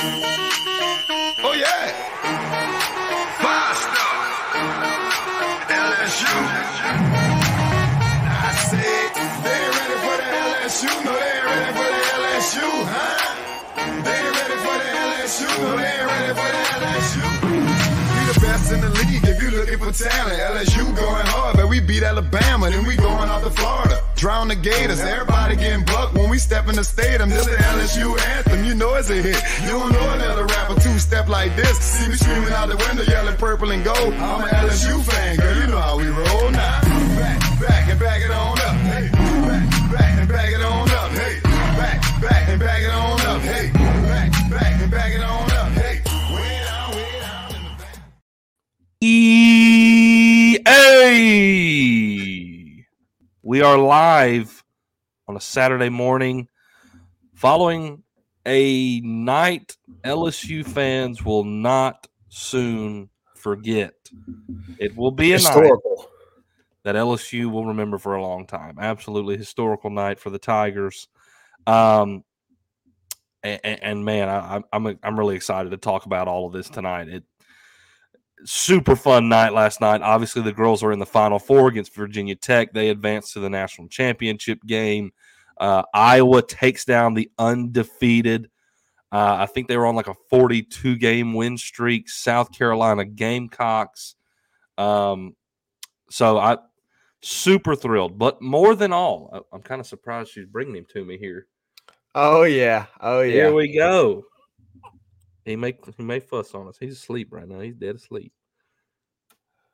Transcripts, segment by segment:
Oh yeah. Five. LSU. I said they ain't ready for the LSU. No, they ain't ready for the LSU, huh? They ain't ready for the LSU. No, they ain't ready for the. In the league if you looking for talent. LSU going hard, but we beat Alabama, then we going out to Florida. Drown the Gators, everybody getting bucked when we step in the stadium. This LSU anthem, you know it's a hit. You don't know another rapper two step like this. See me screaming out the window, yelling purple and gold. I'm an LSU fan, girl, you know how we roll now. Back, back and back it on up. Hey, back, back and back it on up. Hey, back, back and back it on We are live on a Saturday morning following a night LSU fans will not soon forget. It will be a night Historical. that LSU will remember for a long time. Absolutely historical night for the Tigers. Um, and, and man, I, I'm- I'm I'm really excited to talk about all of this tonight. It super fun night last night. Obviously, the girls are in the Final Four against Virginia Tech. They advance to the national championship game. Uh, Iowa takes down the undefeated. Uh, I think they were on like a 42 game win streak. South Carolina Gamecocks. Um, so I super thrilled, but more than all, I, I'm kind of surprised she's bringing him to me here. Oh yeah. Oh yeah. Here we go. He may he may fuss on us. He's asleep right now. He's dead asleep.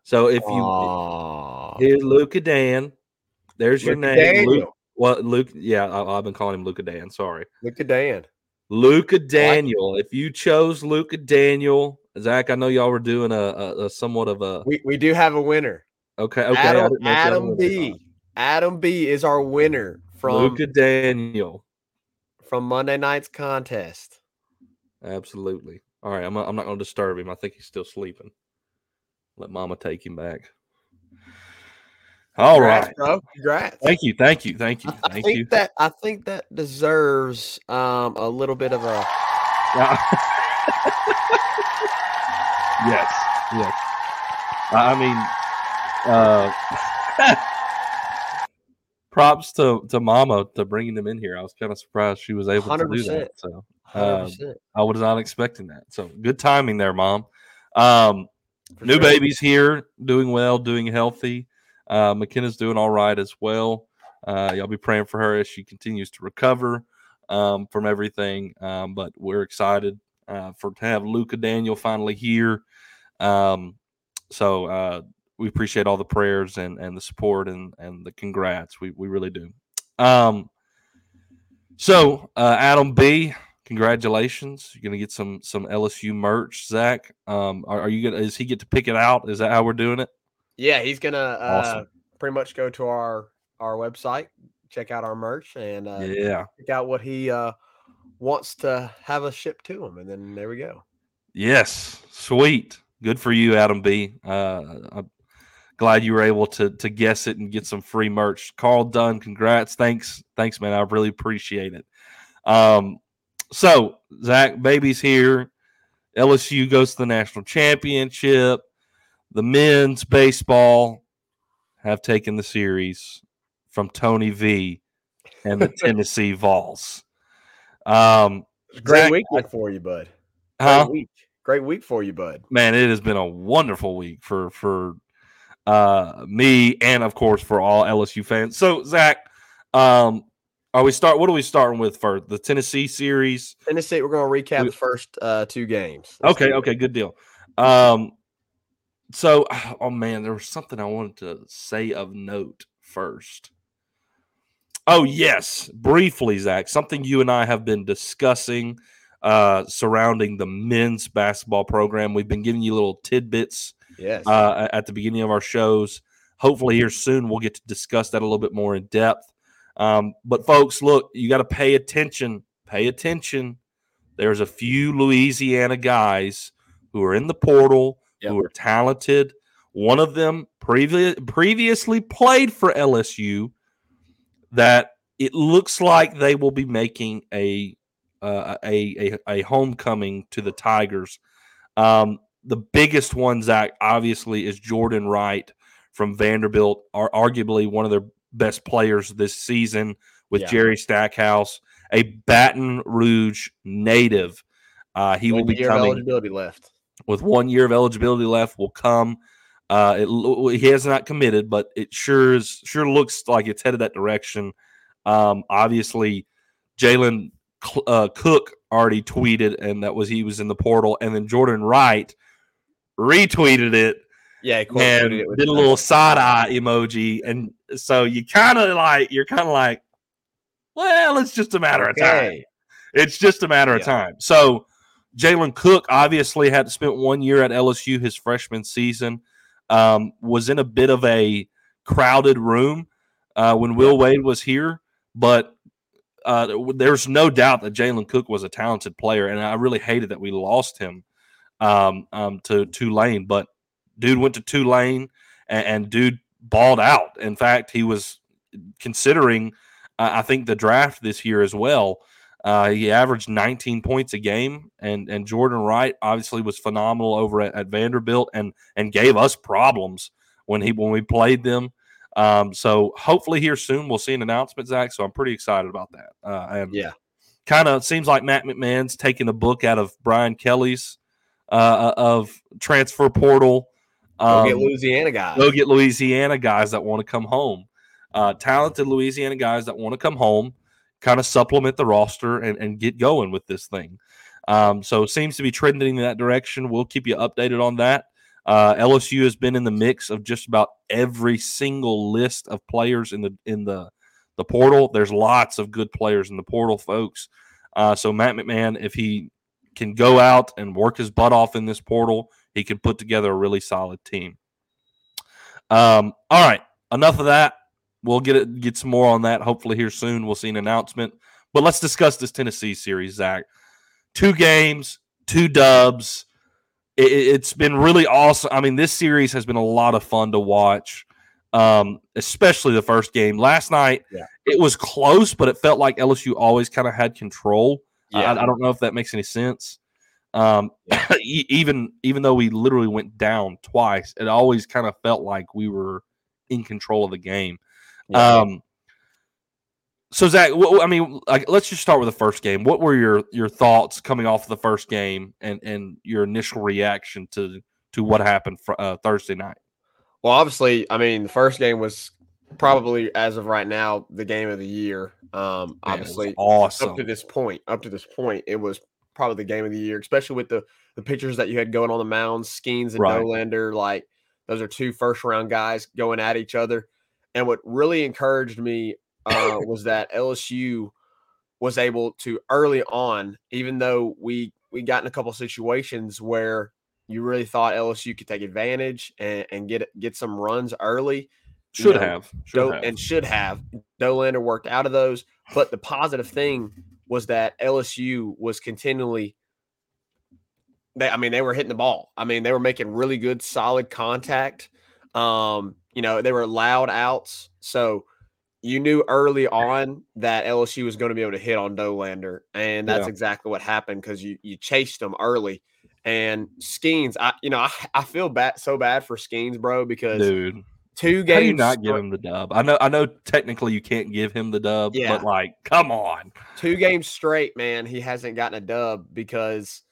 So if you Aw. here's Luca Dan, there's your Luka name. Luke, well, Luke. Yeah, I, I've been calling him Luca Dan. Sorry, Look at Dan. Luca Daniel. If you chose Luca Daniel, Zach, I know y'all were doing a, a, a somewhat of a We we do have a winner. okay. Okay, Adam, didn't know if y'all Adam B. Adam B is our winner from Luca Daniel. from Monday night's contest. Absolutely. All right, I'm, I'm not going to disturb him. I think he's still sleeping. Let Mama take him back. All Congrats, right. bro. Congrats. Thank you. Thank you. Thank you. I Thank think you. that I think that deserves um a little bit of a yes. Yes. I I mean, uh, props to, to Mama to bringing them in here. I was kind of surprised she was able to do that. So Um. I was not expecting that. So good timing there, Mom. Um, New sure. baby's here, doing well, doing healthy. Uh, McKenna's doing all right as well. Uh, y'all be praying for her as she continues to recover um, from everything. Um, but we're excited uh, for to have Luca Daniel finally here. Um, so uh, we appreciate all the prayers and, and the support and, and the congrats. We, we really do. Um, so uh, Adam B, congratulations! You're gonna get some some LSU merch, Zach. Um, are, are you gonna? Is he get to pick it out? Is that how we're doing it? Yeah, he's gonna uh Awesome. pretty much go to our our website, check out our merch, and uh, yeah. check out what he uh wants to have us shipped to him, and then there we go. Yes. Sweet. Good for you, Adam B. Uh, I'm glad you were able to to guess it and get some free merch. Carl Dunn, congrats. Thanks. Thanks, man. I really appreciate it. Um, so Zach, baby's here. LSU goes to the national championship. The men's baseball have taken the series from Tony V and the Tennessee Vols. Um, Great Zach, weekend for you, bud. Great huh? week. Great week for you, bud. man, it has been a wonderful week for for uh me and of course for all LSU fans. So Zach, um are we start what are we starting with first? The Tennessee series? Tennessee, we're gonna recap We- the first uh two games. Let's Okay, okay, good deal. Um so oh man, there was something I wanted to say of note first. Oh yes, briefly, Zach, something you and I have been discussing uh surrounding the men's basketball program. We've been giving you little tidbits Yes. uh, at the beginning of our shows. Hopefully, here soon we'll get to discuss that a little bit more in depth. Um, but folks, look, you got to pay attention. Pay attention. There's a few Louisiana guys who are in the portal who are talented. One of them previ- previously played for LSU. That it looks like they will be making a uh, a, a a homecoming to the Tigers. Um, the biggest one, Zach, obviously, is Jordan Wright from Vanderbilt, are arguably one of their best players this season with Yeah. Jerry Stackhouse, a Baton Rouge native. Uh, he will be year of coming eligibility left. with one year of eligibility left. Will come. Uh, it, he has not committed, but it sure is sure looks like it's headed that direction. Um, obviously, Jalen uh, Cook already tweeted, and that was he was in the portal, and then Jordan Wright retweeted it Yeah, and tweeted it with did a little side eye emoji, and so you kind of like you're kind of like, well, it's just a matter of time. It's just a matter of time. So Jalen Cook obviously had spent one year at LSU his freshman season. Um, was in a bit of a crowded room uh, when Will Wade was here, but uh, there's no doubt that Jalen Cook was a talented player, and I really hated that we lost him um, um, to Tulane. But dude went to Tulane, and, and dude balled out. In fact, he was considering, uh, I think, the draft this year as well. Uh, he averaged 19 points a game, and and Jordan Wright obviously was phenomenal over at, at Vanderbilt, and and gave us problems when he when we played them. Um, so hopefully here soon we'll see an announcement, Zach. So I'm pretty excited about that. Uh, and Yeah. kind of seems like Matt McMahon's taking a book out of Brian Kelly's uh, of transfer portal. Go Um, get Louisiana guys. go get Louisiana guys that want to come home. Uh, talented Louisiana guys that want to come home, kind of supplement the roster and, and get going with this thing. Um, so seems to be trending in that direction. We'll keep you updated on that. Uh, LSU has been in the mix of just about every single list of players in the in the the portal. There's lots of good players in the portal, folks. Uh, so Matt McMahon, if he can go out and work his butt off in this portal, he can put together a really solid team. Um, all right, enough of that. We'll get it, get some more on that. Hopefully here soon. We'll see an announcement. But let's discuss this Tennessee series, Zach. Two games, two dubs. It, it's been really awesome. I mean, this series has been a lot of fun to watch, um, especially the first game last night. Yeah. It was close, but it felt like LSU always kind of had control. Yeah. I, I don't know if that makes any sense. Um, even even though we literally went down twice, it always kind of felt like we were in control of the game. Yeah. Um, so Zach, wh- I mean, like, let's just start with the first game. What were your your thoughts coming off of the first game, and and your initial reaction to to what happened fr- uh, Thursday night? Well, obviously, I mean, the first game was probably, as of right now, the game of the year. Um, Man, obviously, awesome. up to this point, up to this point, it was probably the game of the year, especially with the the pitchers that you had going on the mounds, Skenes and Right. Dolander. Like those are two first round guys going at each other. And what really encouraged me uh, was that LSU was able to early on, even though we we got in a couple situations where you really thought LSU could take advantage and, and get get some runs early. you Should know, have, should Do- have. and should have. Dolander worked out of those. But the positive thing was that LSU was continually they I mean they were hitting the ball. I mean they were making really good solid contact. Um, you know, they were loud outs. So you knew early on that LSU was going to be able to hit on Dolander, and that's Yeah. exactly what happened because you you chased them early. And Skenes, I you know I, I feel bad so bad for Skenes, bro, because dude. Two games. How do you not give him the dub? I know, I know. Technically, you can't give him the dub, Yeah. but like, come on. two games straight, man, he hasn't gotten a dub because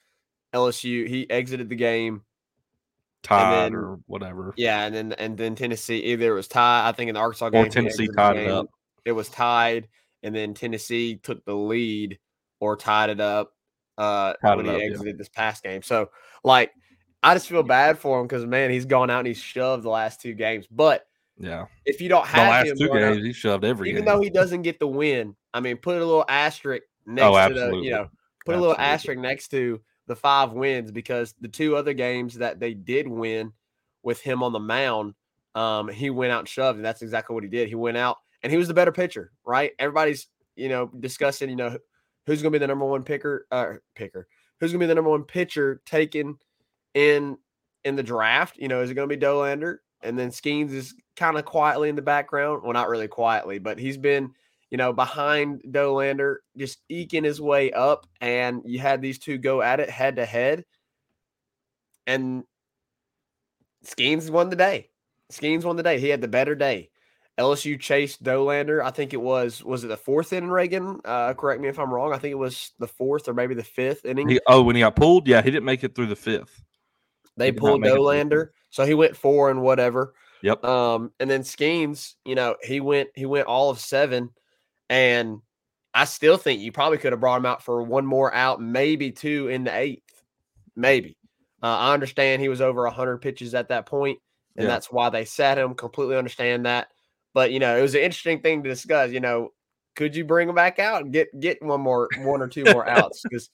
LSU he exited the game. Tied then- or whatever. Yeah, and then and then Tennessee either it was tied. I think in the Arkansas game, he Tennessee exited tied it up. It was tied, and then Tennessee took the lead or tied it up uh, Tied when it he up, yeah. exited this past game. So like, I just feel bad for him because man, he's gone out and he's shoved the last two games. But Yeah. if you don't The have last him, two games, he shoved every even game. though he doesn't get the win, I mean, put a little asterisk next Oh, to the, you know, put a little asterisk next to the five wins because the two other games that they did win with him on the mound, um, he went out and shoved, and that's exactly what he did. He went out and he was the better pitcher, right? Everybody's, you know, discussing, you know, who's gonna be the number one picker, uh, picker, who's gonna be the number one pitcher taken in in the draft. You know, is it gonna be Dolander? And then Skenes is kind of quietly in the background. Well, not really quietly, but he's been, you know, behind Dolander, just eking his way up, and you had these two go at it head to head, and Skenes won the day. Skenes won the day. He had the better day. LSU chased Dolander. I think it was was it the fourth inning, Reagan? Uh, correct me if I'm wrong. I think it was the fourth or maybe the fifth inning. He, oh, when he got pulled, yeah, he didn't make it through the fifth. They pulled make it through the Dolander, so he went four and whatever. Yep. Um, and then Skenes, you know, he went he went all of seven, and I still think you probably could have brought him out for one more out, maybe two in the eighth, maybe. Uh, I understand he was over hundred pitches at that point, and Yeah. that's why they sat him. Completely understand that, but you know, it was an interesting thing to discuss. You know, could you bring him back out and get get one more one or two more outs because.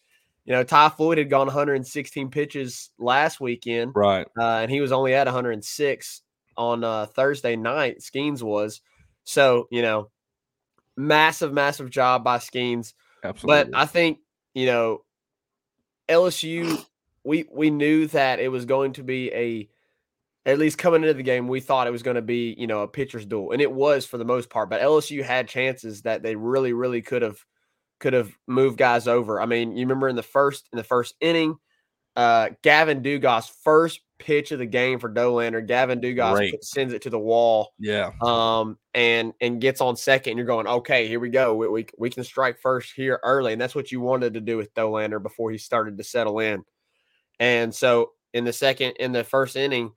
You know, Ty Floyd had gone 116 pitches last weekend Right. uh, and he was only at 106 on uh, Thursday night. Skenes was so you know, massive, massive job by Skenes. Absolutely. But I think you know, LSU. We we knew that it was going to be a, at least coming into the game, we thought it was going to be you know a pitcher's duel, and it was for the most part. But LSU had chances that they really, really could have could have moved guys over. I mean, you remember in the first in the first inning, uh, Gavin Dugas first pitch of the game for Dolander. Gavin Dugas Great. sends it to the wall, yeah. um, and and gets on second. And you're going, okay, here we go. We, we we can strike first here early, and that's what you wanted to do with Dolander before he started to settle in. And so in the second, in the first inning,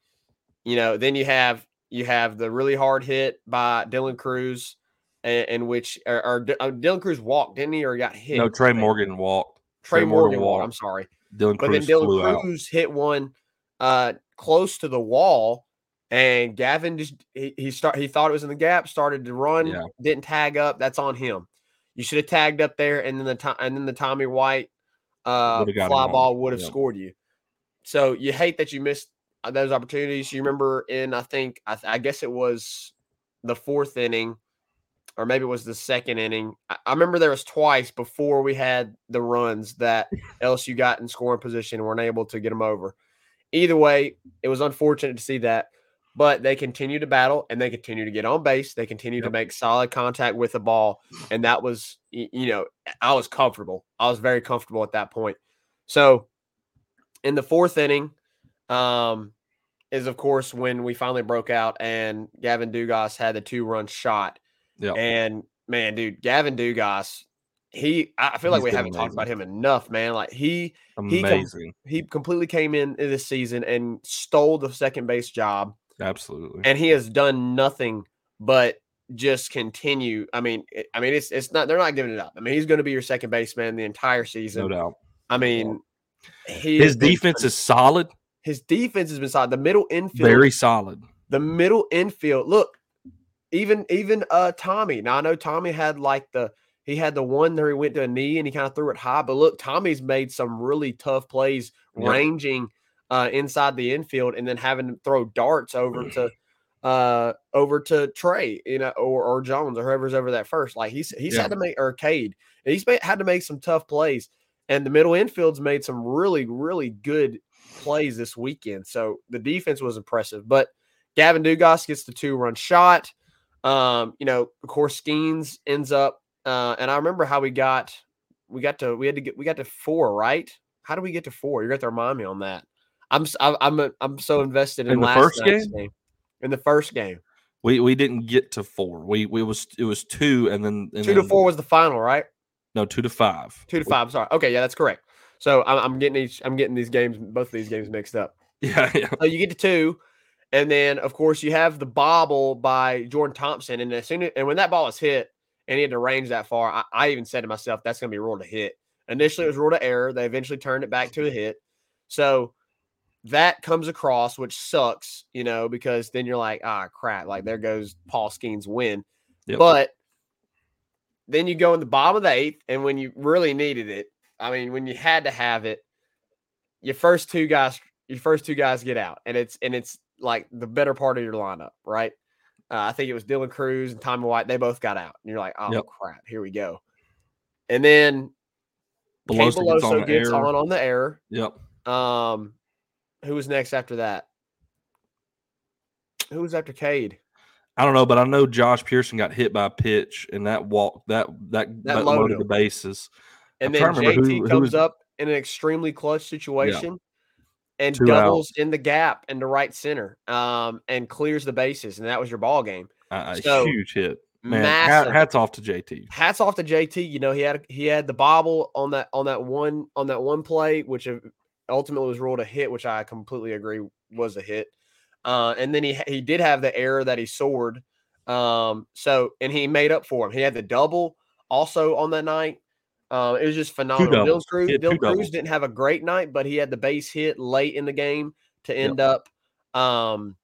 you know, then you have you have the really hard hit by Dylan Crews, in, in which or, or uh, Dylan Crews walked, didn't he, or got hit? No, Trey Morgan walked. Trey Morgan walked. I'm sorry. Dylan But Crews then flew Dylan out. Crews hit one uh close to the wall, and Gavin just he, he start he thought it was in the gap, started to run, Yeah. didn't tag up. That's on him. You should have tagged up there, and then the time and then the Tommy White uh Would've got him fly ball would have Yeah. scored you. So you hate that you missed uh, those opportunities. You remember in I think I, th- I guess it was the fourth inning, or maybe it was the second inning. I, I remember there was twice before we had the runs that LSU got in scoring position and weren't able to get them over. Either way, it was unfortunate to see that, but they continue to battle and they continue to get on base. They continue to make solid contact with the ball, and that was you know I was comfortable. I was very comfortable at that point. So in the fourth inning, um, is of course when we finally broke out and Gavin Dugas had the two run shot. Yep. And man, dude, Gavin Dugas, he I feel like He's we haven't talked about him enough, man. Like he he Amazing. he completely came in this season and stole the second base job, Absolutely. and he has done nothing but just continue. I mean, I mean, it's it's not they're not giving it up. I mean, he's going to be your second baseman the entire season. no doubt. I mean, he His defense is solid, his defense has been solid. The middle infield, very solid. the middle infield. Look, even even uh Tommy. Now I know Tommy had like the he had the one where he went to a knee and he kind of threw it high. But look, Tommy's made some really tough plays Yep. ranging uh inside the infield and then having to throw darts over to uh over to Trey, you know, or, or Jones or whoever's over that first. Like he's he's Yeah. had to make or Cade. He's made, had to make some tough plays. And the middle infield's made some really, really good plays this weekend. So the defense was impressive. But Gavin Dugas gets the two run shot. Um, you know, of course, Skeens ends up, uh, and I remember how we got, we got to, we had to get, we got to four, right? How do we get to four? You're going to remind me on that. I'm, I'm I'm so invested in, In the last first night's game? In the first game, We we didn't get to four. We we was it was two and then and two to then- four was the final, right? No, two to five. Two to five. Sorry. Okay, yeah, that's correct. So I'm, I'm getting each, I'm getting these games, both of these games mixed up. Yeah, yeah. So you get to two, and then of course you have the bobble by Jordan Thompson, and as soon as, and when that ball was hit and he had to range that far, I, I even said to myself, "That's going to be ruled a hit." Initially, it was ruled an error. They eventually turned it back to a hit. So that comes across, which sucks, you know, because then you're like, "Ah, crap!" Like there goes Paul Skenes' win. Yep. But then you go in the bottom of the eighth, and when you really needed it, I mean, when you had to have it, your first two guys, your first two guys get out, and it's and it's like the better part of your lineup, right? Uh, I think it was Dylan Crews and Tommy White. They both got out, and you're like, oh Yep. crap, here we go. And then Cade Beloso gets on Beloso gets on on the error. Yep. Um, who was next after that? Who was after Cade? I don't know, but I know Josh Pearson got hit by a pitch and that walk that that, That that loaded him. the bases. And I'm then trying to remember JT who- who comes was- up in an extremely clutch situation and Two doubles in the gap into right center um, and clears the bases. And that was your ball game. A, a So, huge hit. Man, Massive. hats off to JT. hats off to JT. You know, he had he had the bobble on that on that one on that one play, which ultimately was ruled a hit, which I completely agree was a hit. Uh, and then he he did have the error that he soared. Um, so and he made up for him. He had the double also on that night. Uh, it was just phenomenal. Bill. Crews, He had two Dylan Crews doubles. didn't have a great night, but he had the base hit late in the game to end up um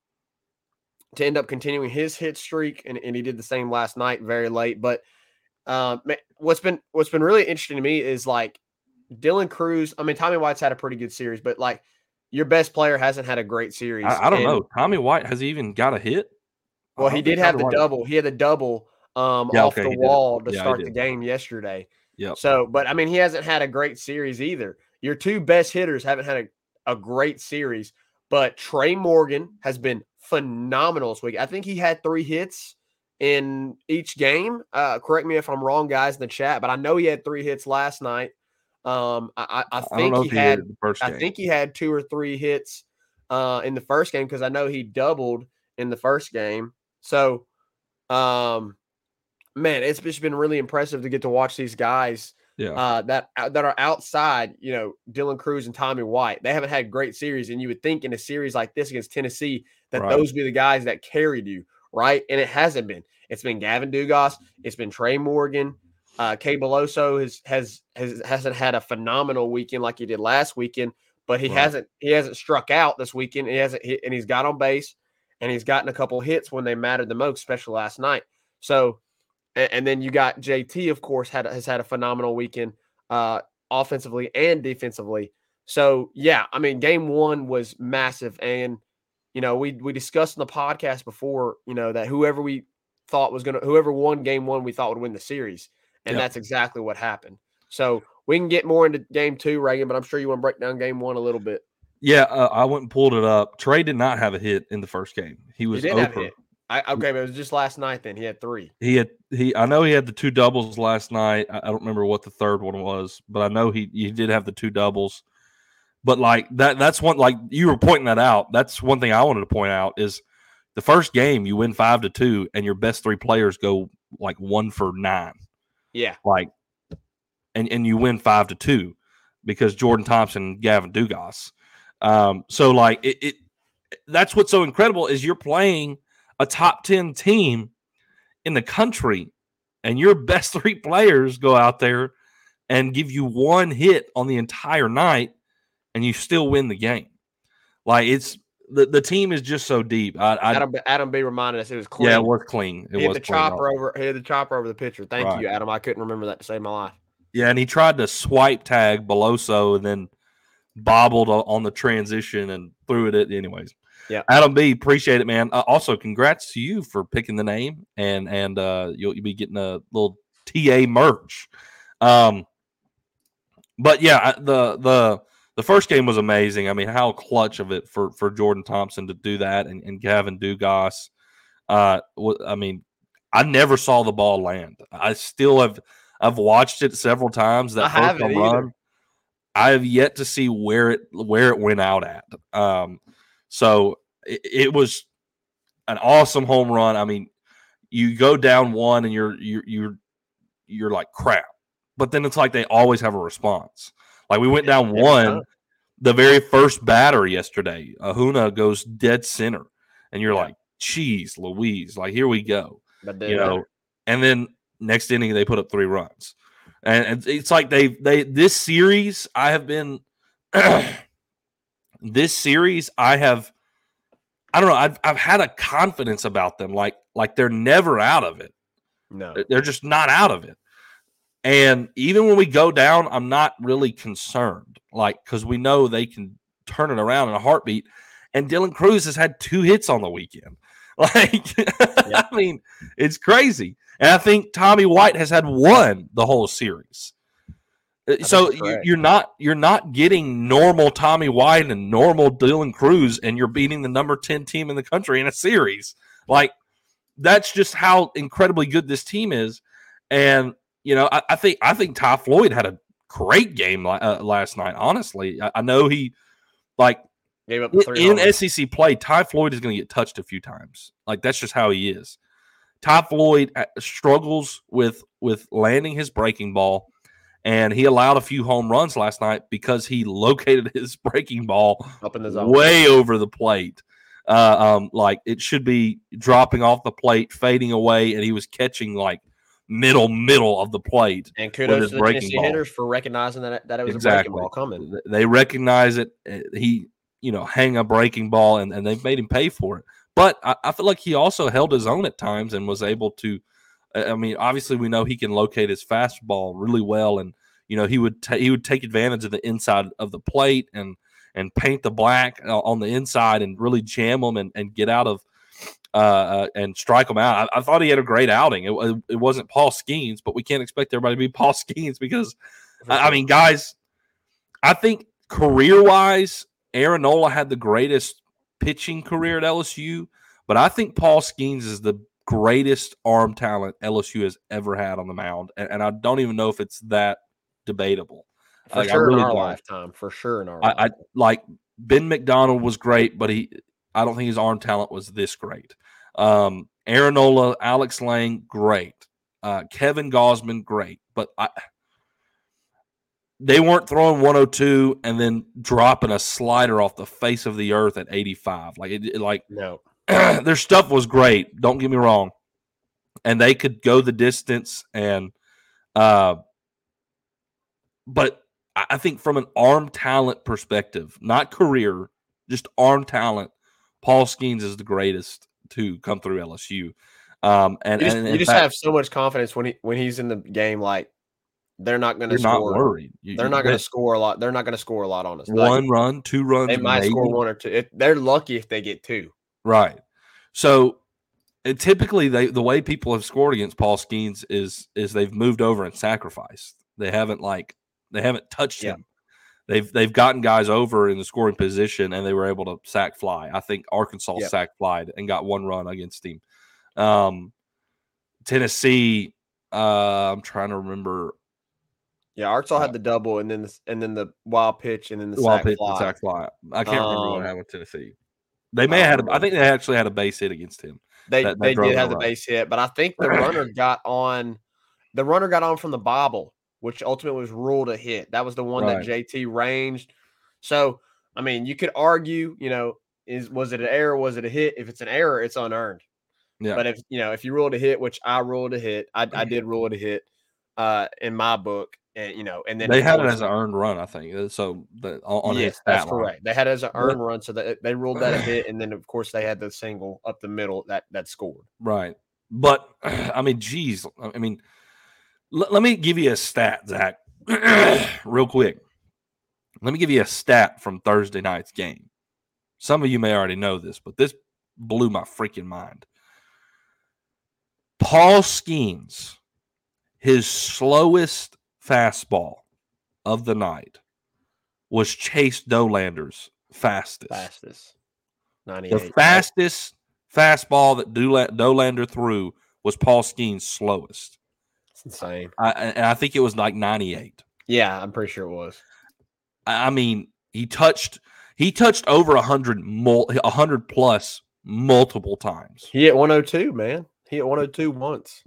to end up continuing his hit streak, and, and he did the same last night, very late. But ma- what's been what's been really interesting to me is like Dylan Crews. I mean, Tommy White's had a pretty good series, but like your best player hasn't had a great series. I, I don't and- know. Tommy White has he even got a hit? Well, he did have Tommy the White- double. He had the double um, Yeah, off okay, the wall to Yeah, start the game yesterday. Yep. So, but I mean, he hasn't had a great series either. Your two best hitters haven't had a, a great series, but Trey Morgan has been phenomenal this week. I think he had three hits in each game. Uh, correct me if I'm wrong, guys, in the chat, but I know he had three hits last night. Um, I, I, I I think know he he had the first I think he had two or three hits uh, in the first game because I know he doubled in the first game. So, um, man, it's just been really impressive to get to watch these guys yeah. uh, that uh, that are outside. You know, Dylan Crews and Tommy White. They haven't had great series, and you would think in a series like this against Tennessee that Right. those be the guys that carried you, right? And it hasn't been. It's been Gavin Dugas. It's been Trey Morgan. Uh, Cade Beloso has has has hasn't had a phenomenal weekend like he did last weekend, but he Right. hasn't he hasn't struck out this weekend. He hasn't hit, and he's got on base, and he's gotten a couple hits when they mattered the most, especially last night. So, and, and then you got JT, of course, had has had a phenomenal weekend, uh, offensively and defensively. So yeah, I mean, game one was massive, and you know we we discussed in the podcast before, you know that whoever we thought was gonna whoever won game one, we thought would win the series, and Yep. that's exactly what happened. So we can get more into game two, Reagan, but I'm sure you want to break down game one a little bit. yeah, uh, I went and pulled it up. Trey did not have a hit in the first game. He He was a over. I, okay, but it was just last night. Then he had three. He had he. I know he had the two doubles last night. I, I don't remember what the third one was, but I know he he did have the two doubles. But like that, that's one like you were pointing that out. That's one thing I wanted to point out is the first game you win five to two, and your best three players go like one for nine, Yeah, like, and and you win five to two because Jordan Thompson, Gavin Dugas. Um, so like it, it, that's what's so incredible is you're playing a top ten team in the country, and your best three players go out there and give you one hit on the entire night, and you still win the game. Like it's the, the team is just so deep. I, I Adam Adam B reminded us it was clean. yeah, it was clean. It he hit was the chopper over. He hit the chopper over the pitcher. Thank Right. you, Adam. I couldn't remember that to save my life. Yeah, and he tried to swipe tag Beloso and then bobbled on the transition and threw it at anyways. Yeah. Adam B, appreciate it, man. Uh, also, congrats to you for picking the name and and uh, you'll, you'll be getting a little TA merch. Um, but yeah, the the the first game was amazing. I mean, how clutch of it for for Jordan Thompson to do that and, and Gavin Dugas. Uh, I mean, I never saw the ball land. I still have I've watched it several times. That I haven't run, I have yet to see where it where it went out at. Um, so it, it was an awesome home run. I mean, you go down one and you're you're you're you're like crap, but then it's like they always have a response. Like we went down one, the very first batter yesterday, Ahuna goes dead center, and you're like, "Geez, Louise!" Like here we go But you know, and then next inning they put up three runs, and it's- it's like they they this series I have been this series I have I don't know I've I've had a confidence about them like like they're never out of it no, They're- they're just not out of it, and even when we go down I'm not really concerned like because we know they can turn it around in a heartbeat, and Dylan Crews has had two hits on the weekend. Like, I mean, it's crazy. And I think Tommy White has had one the whole series. Uh, So correct. you're not you're not getting normal Tommy White and normal Dylan Crews, and you're beating the number ten team in the country in a series. Like that's just how incredibly good this team is. And you know, I, I think I think Ty Floyd had a great game uh, last night. Honestly, I, I, know he like gave up in SEC play. Ty Floyd is going to get touched a few times. Like that's just how he is. Ty Floyd uh, struggles with with landing his breaking ball, and he allowed a few home runs last night because he located his breaking ball up in the zone. way over the plate. Uh, um, like it should be dropping off the plate, fading away, and he was catching like middle middle of the plate. And kudos to the Tennessee ball. hitters for recognizing that that it was exactly. a breaking ball coming. They recognize it. Eh, he you know hang a breaking ball, and, and they've made him pay for it. But I, I, feel like he also held his own at times and was able to. I mean, obviously, we know he can locate his fastball really well, and you know he would he would take advantage of the inside of the plate and and paint the black uh, on the inside and really jam them and, and get out of uh, uh, and strike them out. I, I, thought he had a great outing. It, it wasn't Paul Skenes, but we can't expect everybody to be Paul Skenes because I, I mean, guys, I think career wise, Aaron Nola had the greatest pitching career at LSU, but I think Paul Skenes is the greatest arm talent LSU has ever had on the mound, and, and I don't even know if it's that debatable. For like, sure really in our don't. lifetime, for sure in our I, I, like Ben McDonald was great, but he I don't think his arm talent was this great. Um, Aaron Nola, Alex Lange, great. Uh, Kevin Gausman, great. But I they weren't throwing 102 and then dropping a slider off the face of the earth at 85. Like it like no, their stuff was great. Don't get me wrong, and they could go the distance and, uh, but I think from an arm talent perspective, not career, just arm talent, Paul Skenes is the greatest to come through LSU. Um, and you just, and you just fact, have so much confidence when he when he's in the game. Like they're not going to score. Not worried. You, they're not going to score a lot. They're not going to score a lot on us. One like, run, two runs. They might maybe. score one or two. If, they're lucky if they get two. Right. So typically, they the way people have scored against Paul Skenes is is they've moved over and sacrificed. They haven't like they haven't touched yeah. him. They've they've gotten guys over in the scoring position and they were able to sack fly. I think Arkansas yeah. sack flied and got one run against him. Um, Tennessee, uh, I'm trying to remember yeah, Arkansas had the double, and then the, and then the wild pitch, and then the wild sack pitch, fly. sack fly. I can't um, remember what um, happened with Tennessee. They may have had. A, I think they actually had a base hit against him. They that, that they did have the base hit, but I think the runner got on. The runner got on from the bobble, which ultimately was ruled a hit. That was the one right. that JT ranged. So, I mean, you could argue, you know, is was it an error? Was it a hit? If it's an error, it's unearned. Yeah. But if you know, if you ruled a hit, which I ruled a hit, I, I did rule it a hit uh, in my book and you know, and then they had it as an earned run, I think. Uh, so the, on yeah, that's line. correct. They had it as an earned run, so that they ruled that a hit, and then of course they had the single up the middle that that scored. Right, but I mean, geez, I mean, l- let me give you a stat, Zach, real quick. Let me give you a stat from Thursday night's game. Some of you may already know this, but this blew my freaking mind. Paul Skenes, his slowest fastball of the night was Chase Dolander's fastest. Fastest. 98. The fastest fastball that Dolander threw was Paul Skenes' slowest. It's insane. I, and I think it was like 98. Yeah, I'm pretty sure it was. I mean, he touched he touched over 100 100 plus multiple times. He hit 102, man. He hit 102 once.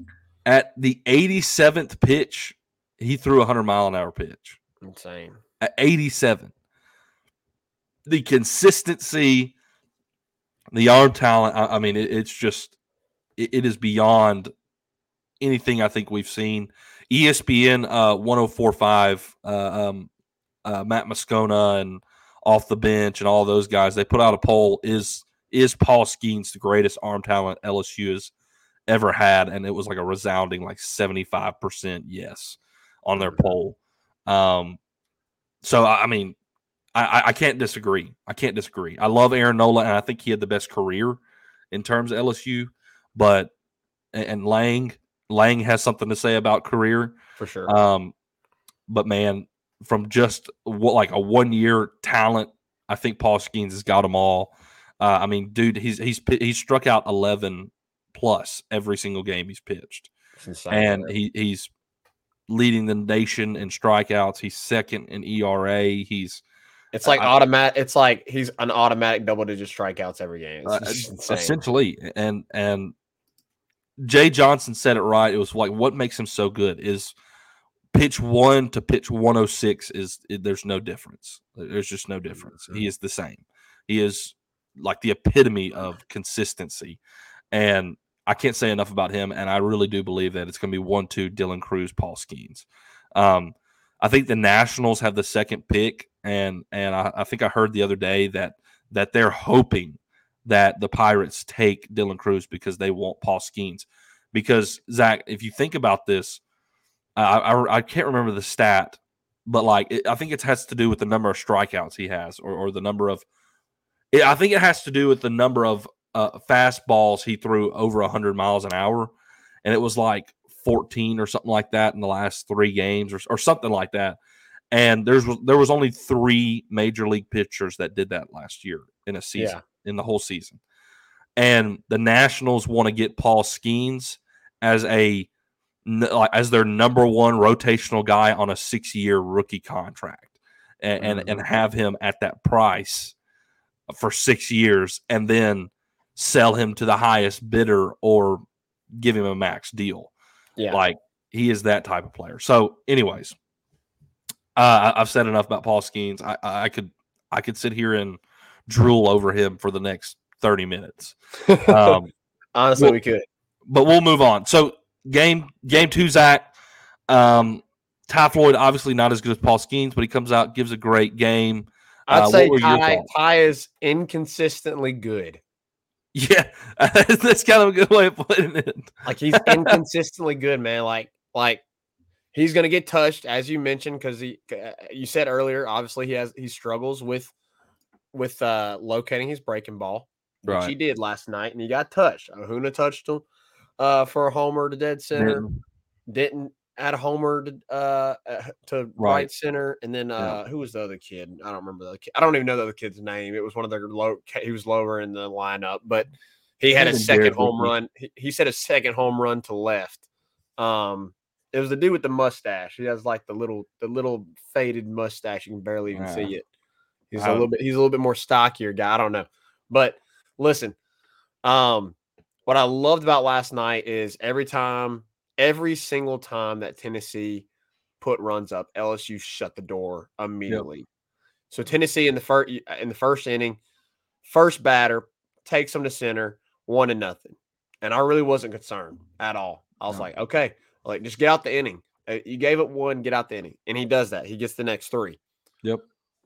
At the 87th pitch, he threw a 100 mile an hour pitch. Insane. At 87. The consistency, the arm talent, I, I mean, it, it's just, it, it is beyond anything I think we've seen. ESPN uh, 1045, uh, um, uh, Matt Moscona and off the bench and all those guys, they put out a poll is is Paul Skenes the greatest arm talent LSU has ever had? And it was like a resounding like 75% yes on their poll. Um, so I mean, I, I can't disagree. I can't disagree. I love Aaron Nola, and I think he had the best career in terms of LSU. But and Lang, Lang has something to say about career for sure. Um, but man, from just what like a one year talent, I think Paul Skenes has got them all. Uh, I mean, dude, he's he's he's struck out eleven plus every single game he's pitched, insane. and man. he he's leading the nation in strikeouts. He's second in ERA. He's it's like I- automatic. It's like he's an automatic double digit strikeouts every game. It's uh, essentially and and Jay Johnson said it right. It was like what makes him so good is pitch one to pitch 106 is there's no difference. There's just no difference. He is the same. He is like the epitome of consistency. And I can't say enough about him. And I really do believe that it's going to be one, two, Dylan Crews, Paul Skenes. Um, I think the Nationals have the second pick, and and I, I think I heard the other day that that they're hoping that the Pirates take Dylan Crews because they want Paul Skenes. Because Zach, if you think about this, I, I, I can't remember the stat, but like it, I think it has to do with the number of strikeouts he has, or, or the number of. I think it has to do with the number of uh, fastballs he threw over hundred miles an hour, and it was like fourteen or something like that in the last three games, or, or something like that. And there's there was only three major league pitchers that did that last year in a season, in the whole season. And the Nationals want to get Paul Skenes as a as their number one rotational guy on a six year rookie contract, and, and and have him at that price for six years, and then sell him to the highest bidder or give him a max deal. Yeah. Like he is that type of player. So, anyways, uh, I've said enough about Paul Skenes. I, I could I could sit here and drool over him for the next thirty minutes. Um, Honestly, well- we could. but we'll move on. So game game two, Zach. Um, Ty Floyd obviously not as good as Paul Skenes, but he comes out gives a great game. I'd Uh, say Ty. Ty is inconsistently good. Yeah, that's kind of a good way of putting it. Like he's inconsistently good, man. Like like he's gonna get touched as you mentioned because he uh, you said earlier. Obviously, he has he struggles with with uh locating his breaking ball, which he did last night, and he got touched. Ahuna touched him uh for a homer to dead center. Didn't add a homer to uh to right, Right. center, and then Yeah. uh who was the other kid? I don't remember the kid. I don't even know the other kid's name. It was one of their low. He was lower in the lineup, but he had a second home run. He, he said a second home run to left. Um, it was the dude with the mustache. He has like the little the little faded mustache. You can barely even Yeah. see it. He's a I- little bit. He's a little bit more stockier guy. I don't know, but listen. Um, what I loved about last night is every time, every single time that Tennessee put runs up, LSU shut the door immediately. So Tennessee in the first in the first inning, first batter takes them to center, one to nothing, and I really wasn't concerned at all. I was No. like, okay, like just get out the inning. Uh, You gave it one, get out the inning, and he does that. He gets the next three. Yep.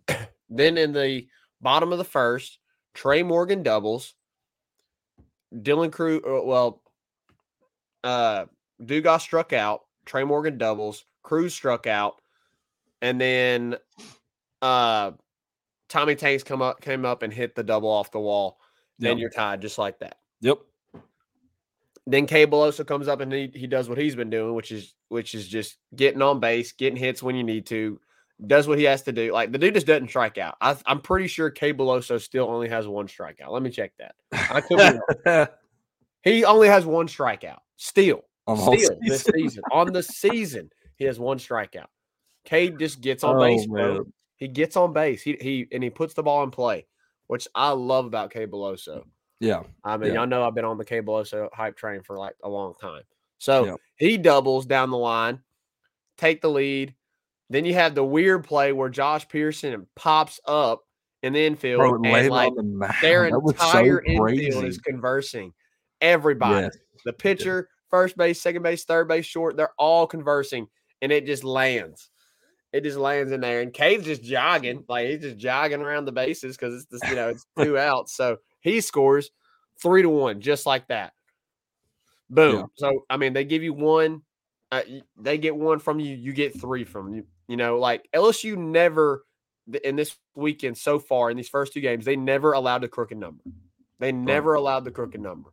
Then in the bottom of the first, Trey Morgan doubles. Dylan Crews, uh, well, uh, Dugas struck out. Trey Morgan doubles. Crews struck out, and then uh, Tommy Tanks come up, came up and hit the double off the wall. Then Yep. you're tied just like that. Yep. Then Cade Beloso comes up and he, he does what he's been doing, which is which is just getting on base, getting hits when you need to, does what he has to do. Like the dude just doesn't strike out. I, I'm pretty sure Cade Beloso still only has one strikeout. Let me check that. I could be wrong. He only has one strikeout. Still, On the whole this season. On the season, he has one strikeout. Cade just gets on Oh, base, bro. man. He gets on base. He he and he puts the ball in play, which I love about Cade Beloso. Yeah. I mean, Yeah. y'all know I've been on the Cade Beloso hype train for like a long time. So Yeah. he doubles down the line, take the lead. Then you have the weird play where Josh Pearson pops up in the infield Bro, and like the their was so entire infield is conversing. Everybody, Yes. the pitcher, first base, second base, third base, short, they're all conversing, and it just lands. It just lands in there, and Cade's just jogging, like he's just jogging around the bases because it's just you know it's two outs. So he scores three to one, just like that. Boom. Yeah. So I mean, they give you one, uh, they get one from you, you get three from you. You know, like LSU never in this weekend so far in these first two games, they never allowed the crooked number. They never allowed the crooked number.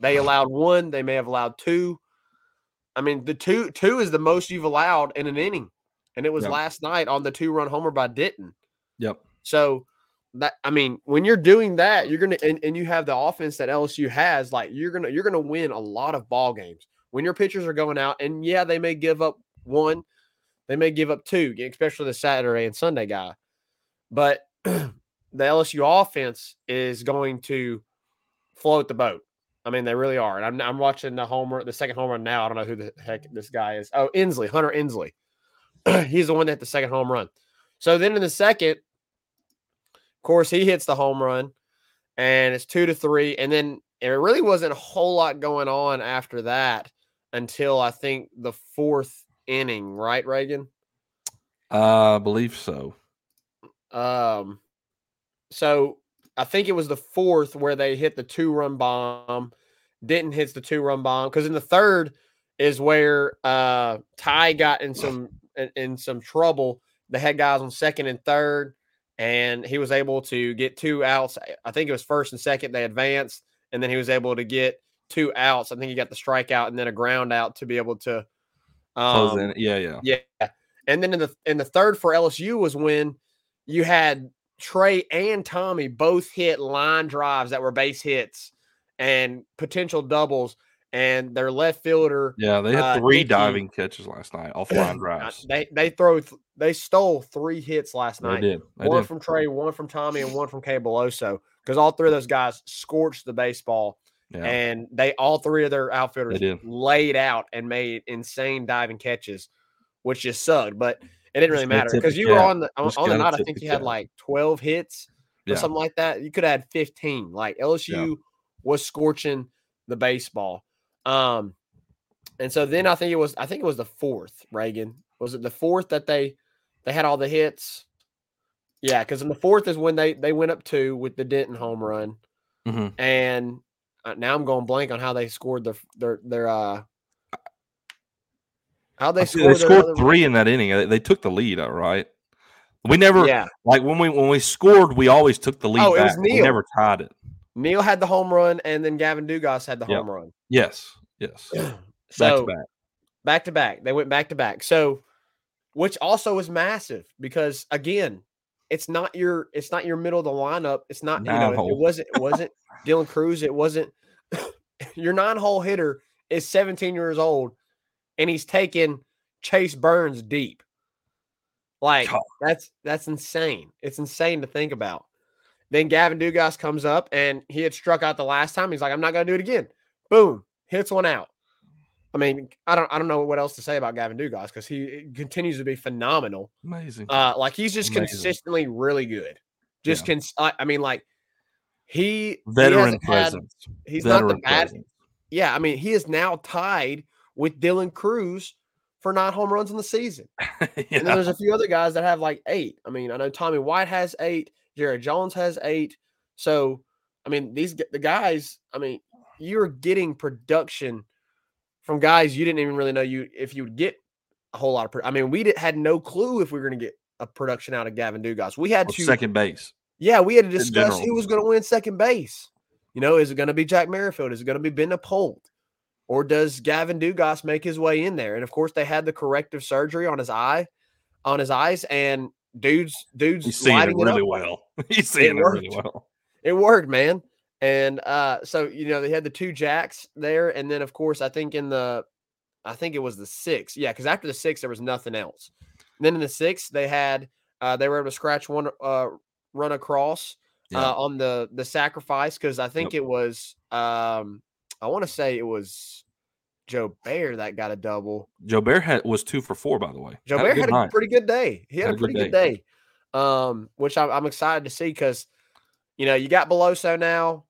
They allowed one. They may have allowed two. I mean, the two two is the most you've allowed in an inning, and it was Yep. last night on the two run homer by Ditton. Yep. So that I mean, when you're doing that, you're gonna and, and you have the offense that LSU has, like you're gonna you're gonna win a lot of ball games when your pitchers are going out. And yeah, they may give up one, they may give up two, especially the Saturday and Sunday guy. But the LSU offense is going to float the boat. I mean, they really are. And I'm, I'm watching the homer, the second homer now. I don't know who the heck this guy is. Oh, Ensley, Hunter Ensley. He's the one that hit the second home run. So then in the second, of course, he hits the home run and it's two to three. And then it really wasn't a whole lot going on after that until I think the fourth inning, right, Reagan? Uh, I believe so. Um, so I think it was the fourth where they hit the two run bomb, didn't hit the two run bomb because in the third is where uh Ty got in some in, in some trouble. They had guys on second and third, and he was able to get two outs. I think it was first and second. They advanced, and then he was able to get two outs. I think he got the strikeout and then a ground out to be able to um. Yeah, yeah. yeah. And then in the in the third for LSU was when you had Trey and Tommy both hit line drives that were base hits and potential doubles. And their left fielder, Yeah, they had Uh, three Dickey- diving catches last night off line uh, drives. they they throw th- they stole three hits last night. They did. They one did. from Trey, one from Tommy, and one from Cade Beloso. Because all three of those guys scorched the baseball, Yeah. and they all three of their outfielders laid out and made insane diving catches, which just sucked. But it didn't really matter because you were on the on, on the night. I think you had like twelve hits or Yeah. something like that. You could have had fifteen. Like LSU was scorching the baseball. Um, and so then I think it was I think it was the fourth. Reagan was it the fourth that they they had all the hits. Yeah, because in the fourth is when they they went up two with the Denton home run, Mhm. and uh, now I'm going blank on how they scored their their their uh how they scored. They scored three in that inning. They, they took the lead, all right. We never Yeah, like when we when we scored, we always took the lead Oh, it was back. We never tied it. Neal had the home run, and then Gavin Dugas had the Yep. home run. Yes, yes. Back So to back. back to back. They went back to back. So, which also was massive because again, it's not your it's not your middle of the lineup. It's not you know it, it wasn't it wasn't Dylan Crews. It wasn't your nine hole hitter is 17 years old and he's taking Chase Burns deep. Like God. that's that's insane. It's insane to think about. Then Gavin Dugas comes up and he had struck out the last time. He's like, I'm not gonna do it again. Boom, hits one out. I mean, I don't I don't know what else to say about Gavin Dugas because he continues to be phenomenal. Amazing. Uh, like he's just Amazing. consistently really good. Just Yeah. cons- I, I mean, like he he Veteran had- presence. he's not the bad. presence. Yeah, I mean, he is now tied with Dylan Crews for nine home runs in the season. And then there's a few other guys that have like eight. I mean, I know Tommy White has eight, Jared Jones has eight. So, I mean, these the guys, I mean, you're getting production from guys you didn't even really know you if you would get a whole lot of. Pro- I mean, we did, had no clue if we were going to get a production out of Gavin Dugas. We had Or to, second base. yeah, we had to discuss who was going to win second base. You know, is it going to be Jack Merrifield? Is it going to be Ben Napolt? Or does Gavin Dugas make his way in there? And of course, they had the corrective surgery on his eye, on his eyes, and dudes, dudes, He's seeing it really up. well. He's seeing it really worked. well. It worked, man. And uh, so you know they had the two jacks there, and then of course I think in the, I think it was the six, yeah, because after the six there was nothing else. And then in the six they had, uh, they were able to scratch one uh, run across Yeah. uh, on the the sacrifice because I think it was, um, I want to say it was Joe Bear that got a double. Joe Bear had, was two for four, by the way. Joe Had Bear good had a night. pretty good day. He had, Had a a pretty good day, um, which I'm, I'm excited to see because, you know, you got Beloso now.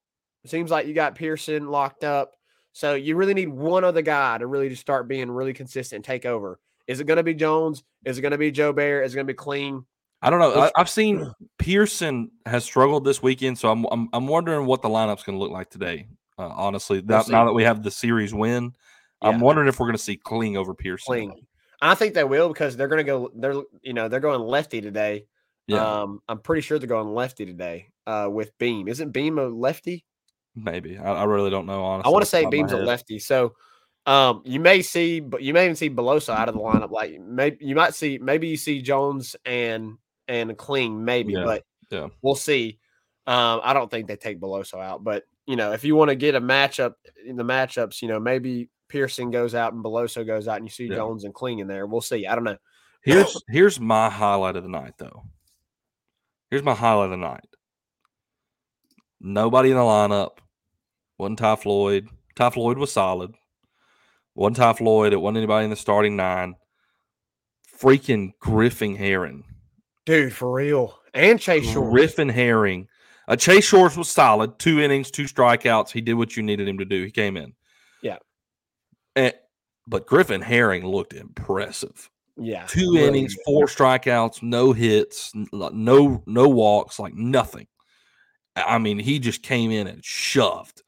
It seems like you got Pearson locked up. So you really need one other guy to really just start being really consistent and take over. Is it going to be Jones? Is it going to be Joe Bear? Is it going to be Kling? I don't know. I, I've seen Pearson has struggled this weekend, so I'm I'm, I'm wondering what the lineup's going to look like today. Uh, honestly, now, see. now that we have the series win, I'm wondering if we're going to see Kling over Pearson. Kling. I think they will because they're going to go. They're you know they're going lefty today. Yeah, Um, I'm pretty sure they're going lefty today. Uh, with Beam, isn't Beam a lefty? maybe. I, I really don't know. Honestly, I want to say top of my Beam's a lefty. So um you may see but you may even see Beloso out of the lineup. Like maybe you might see maybe you see Jones and and Kling, maybe, Yeah. but Yeah. we'll see. Um, I don't think they take Beloso out, but you know, if you want to get a matchup in the matchups, you know, maybe Pearson goes out and Beloso goes out, and you see Yeah. Jones and Kling in there. We'll see. I don't know. Here's here's my highlight of the night, though. Here's my highlight of the night. Nobody in the lineup. Wasn't Ty Floyd. Ty Floyd was solid. Wasn't Ty Floyd. It wasn't anybody in the starting nine. Freaking Griffin Herring. Dude, for real. And Chase Shores. Griffin Herring. Uh, Chase Shores was solid. Two innings, two strikeouts. He did what you needed him to do. He came in. Yeah. And, but Griffin Herring looked impressive. Yeah. two really innings, good. four strikeouts, no hits, no no walks, like nothing. I mean, he just came in and shoved.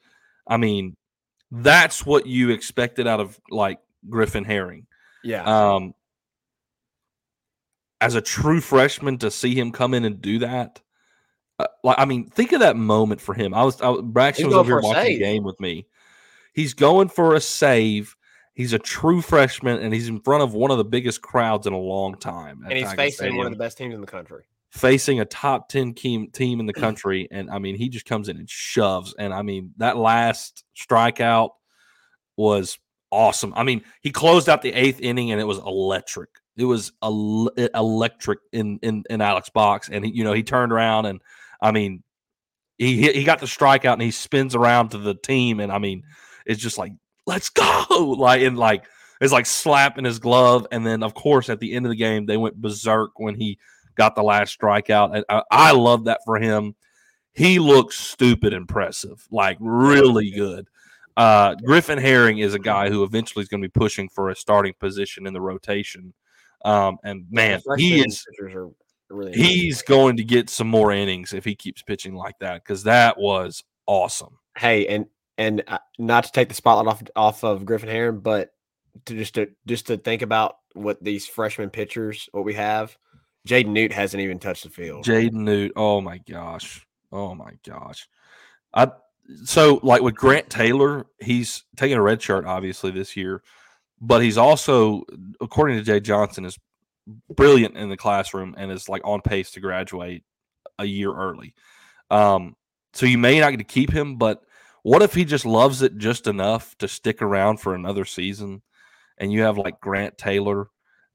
I mean, that's what you expected out of like Griffin Herring. Yeah. Um, as a true freshman, to see him come in and do that, Uh, like I mean, think of that moment for him. I was, I, was- Braxton was over here watching the game with me. He's going for a save. He's a true freshman, and he's in front of one of the biggest crowds in a long time. and he's Tiger facing one of the best teams in the country. facing a top ten team team in the country, and I mean, he just comes in and shoves. And I mean, that last strikeout was awesome. I mean, he closed out the eighth inning, and it was electric. It was el- electric in in in Alex box, and he, you know he turned around and I mean, he hit- he got the strikeout, and he spins around to the team, and I mean, it's just like let's go, like and like it's like slapping his glove, and then of course at the end of the game they went berserk when he got the last strikeout, and I, I love that for him. He looks stupid impressive, like really good. Uh, Griffin Herring is a guy who eventually is going to be pushing for a starting position in the rotation. Um, and man, he is pitchers are really he's going to get some more innings if he keeps pitching like that because that was awesome. hey and and uh, not to take the spotlight off off of Griffin Herring, but to just to just to think about what these freshman pitchers what we have. Jaden Noot hasn't even touched the field. Jaden Noot, oh my gosh, oh my gosh. I so like with Grant Taylor, he's taking a red shirt obviously this year, but he's also, according to Jay Johnson, is brilliant in the classroom and is like on pace to graduate a year early. Um, so you may not get to keep him, but what if he just loves it just enough to stick around for another season? And you have like Grant Taylor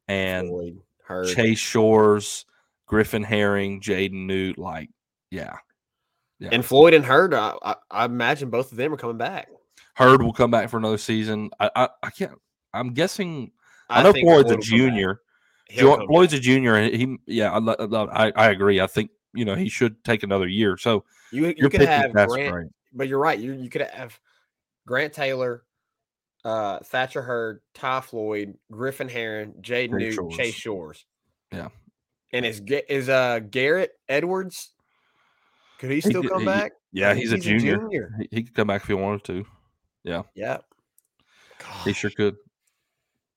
and Floyd, Chase Shores, Griffin Herring, Jaden Noot. Like, yeah, yeah. and Floyd and Hurd. I, I, I imagine both of them are coming back. Hurd will come back for another season. I, I, I can't. I'm guessing. I, know think Floyd's a Floyd will back. junior. Jo- Floyd's back. a junior, and he, yeah, I, lo- lo- I, I agree. I think you know he should take another year. So You, you could have Grant, great. but you're right. You you could have Grant Taylor, uh, Thatcher Hurd, Ty Floyd, Griffin Herring, Jaden Noot, Shores. Chase Shores. Yeah. And is is uh Garrett Edwards? Could he still could- come he- back? Yeah, think he's, a junior. He, he could come back if he wanted to. Yeah. Yeah. He sure could.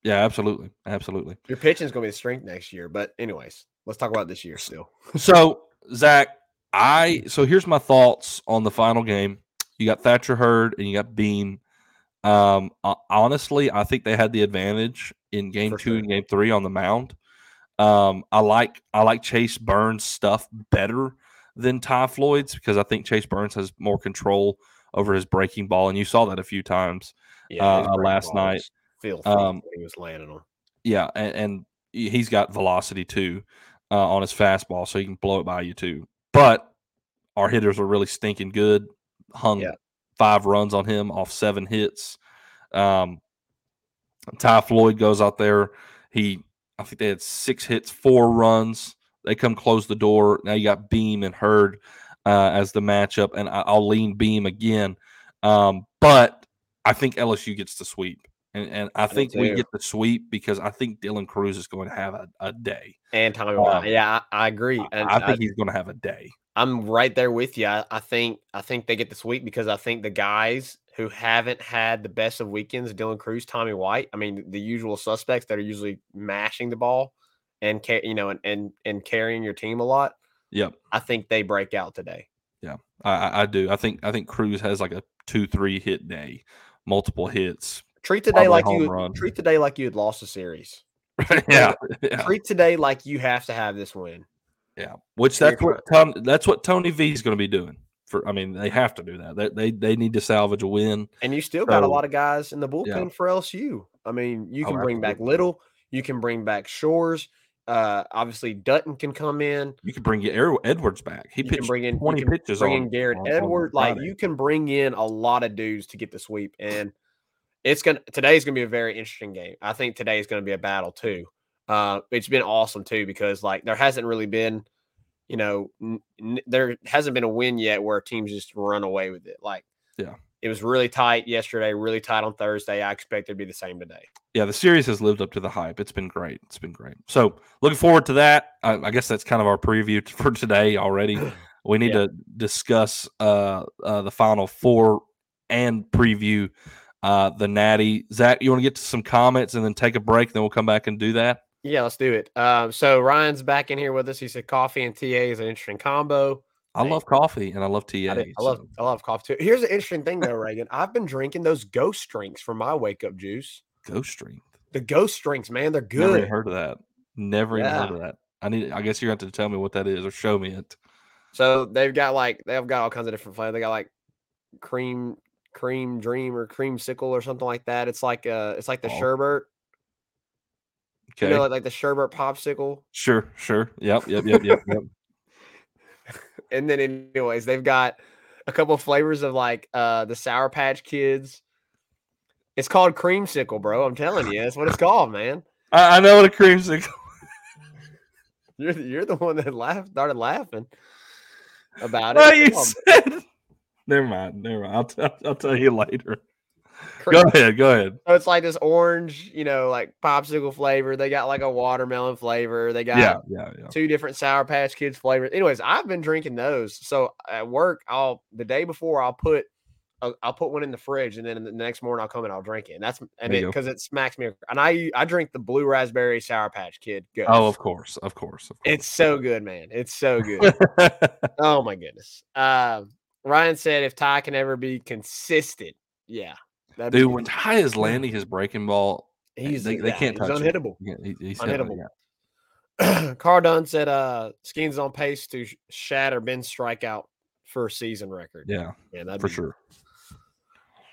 Yeah, absolutely, absolutely. Your pitching is gonna be the strength next year. But anyways, let's talk about this year still. So, Zach, I so here's my thoughts on the final game. You got Thatcher Hurd and you got Beam. Um, ho- honestly, I think they had the advantage in game For two sure. and game three on the mound. Um, I like I like Chase Burns' stuff better than Ty Floyd's because I think Chase Burns has more control over his breaking ball, and you saw that a few times. Yeah, uh, last ball night, was filthy um, he was landing on. Yeah, and, and he- he's got velocity too uh, on his fastball, so he can blow it by you too. But our hitters are really stinking good. Hung Yeah. five runs on him off seven hits. Um, Ty Floyd goes out there. He, I think they had six hits, four runs. They come close the door. Now you got Beam and Hurd uh, as the matchup, and I, I'll lean Beam again. Um, but I think LSU gets the sweep. And, and I think we get the sweep because I think Dylan Crews is going to have a, a day. And Tommy um, White. Yeah, I, I agree. I- And I think he's going to have a day. I'm right there with you. I, think I think they get the sweep because I think the guys who haven't had the best of weekends, Dylan Crews, Tommy White, I mean the usual suspects that are usually mashing the ball and you know and and, and carrying your team a lot. Yep. I think they break out today. Yeah, I, I do. I think I think Crews has like a two three hit day, multiple hits. Treat today Probably like you run. treat today like you had lost a series. yeah, yeah, Treat today like you have to have this win. Yeah, which that's what Tom, that's what Tony V is going to be doing. For I mean, they have to do that. They they, they need to salvage a win. And you still got a lot of guys in the bullpen Yeah. for LSU. I mean, you Oh, can bring back. Little, you can bring back Shores. Uh, obviously, Dutton can come in. You can bring Er- Edwards back. He You can pitched bring in twenty pitches. Bring on, in Garrett on- on Like you can bring in a lot of dudes to get the sweep, and it's gonna today's gonna be a very interesting game. I think today is gonna be a battle too. Uh, it's been awesome too because like there hasn't really been, you know, n- there hasn't been a win yet where teams just run away with it. Like, Yeah. it was really tight yesterday, really tight on Thursday. I expect it to be the same today. yeah, the series has lived up to the hype. It's been great. It's been great. So looking forward to that. I, I guess that's kind of our preview for today already. We need Yeah. to discuss uh, uh, the final four and preview uh, the Natty. Zach, you want to get to some comments and then take a break, then we'll come back and do that. Yeah, let's do it. Um, so Ryan's back in here with us. He said coffee and TA is an interesting combo. I love coffee and I love TA. I, did- I love I love coffee too. Here's an interesting thing though, Reagan. I've been drinking those ghost drinks for my wake up juice. Ghost Strength. The ghost drinks, man, they're Never good. heard of that. Never even heard of that. I need. I guess you're going have to tell me what that is or show me it. So they've got like they've got all kinds of different flavors. They got like cream cream dream or cream sickle or something like that. It's like uh it's like the Oh. sherbet. Okay. You know, like, the sherbet popsicle. sure. Sure. Yep. Yep. Yep. Yep. yep. And then anyways, they've got a couple of flavors of like uh the Sour Patch Kids. It's called creamsicle, bro. I'm telling you, that's what it's called, man. I, I know what a creamsicle. You're the, you're the one that laughed, started laughing about Well, it. you Come on, said. Never mind. Never mind. I'll, t- I'll tell you later. Go ahead. Go ahead. So it's like this orange, you know, like popsicle flavor. They got like a watermelon flavor. They got Yeah. Yeah. Yeah. two different Sour Patch Kids flavors. Anyways, I've been drinking those. So at work, I'll the day before I'll put I'll, I'll put one in the fridge, and then the next morning I'll come and I'll drink it. And that's and it because it smacks me. And I I drink the blue raspberry Sour Patch Kid. Ghost. Oh, of course. Of course. Of course. it's so good, man. It's so good. oh my goodness. Um, Ryan said if Ty can ever be consistent, yeah, that'd be Dude, good. when Ty is landing his breaking ball, he's they, they can't he's touch unhittable. Him. He- he's Unhittable. yeah. Carl Dunn said uh Skenes on pace to sh- shatter Ben's strikeout first season record. Yeah, Yeah, that'd for be- sure.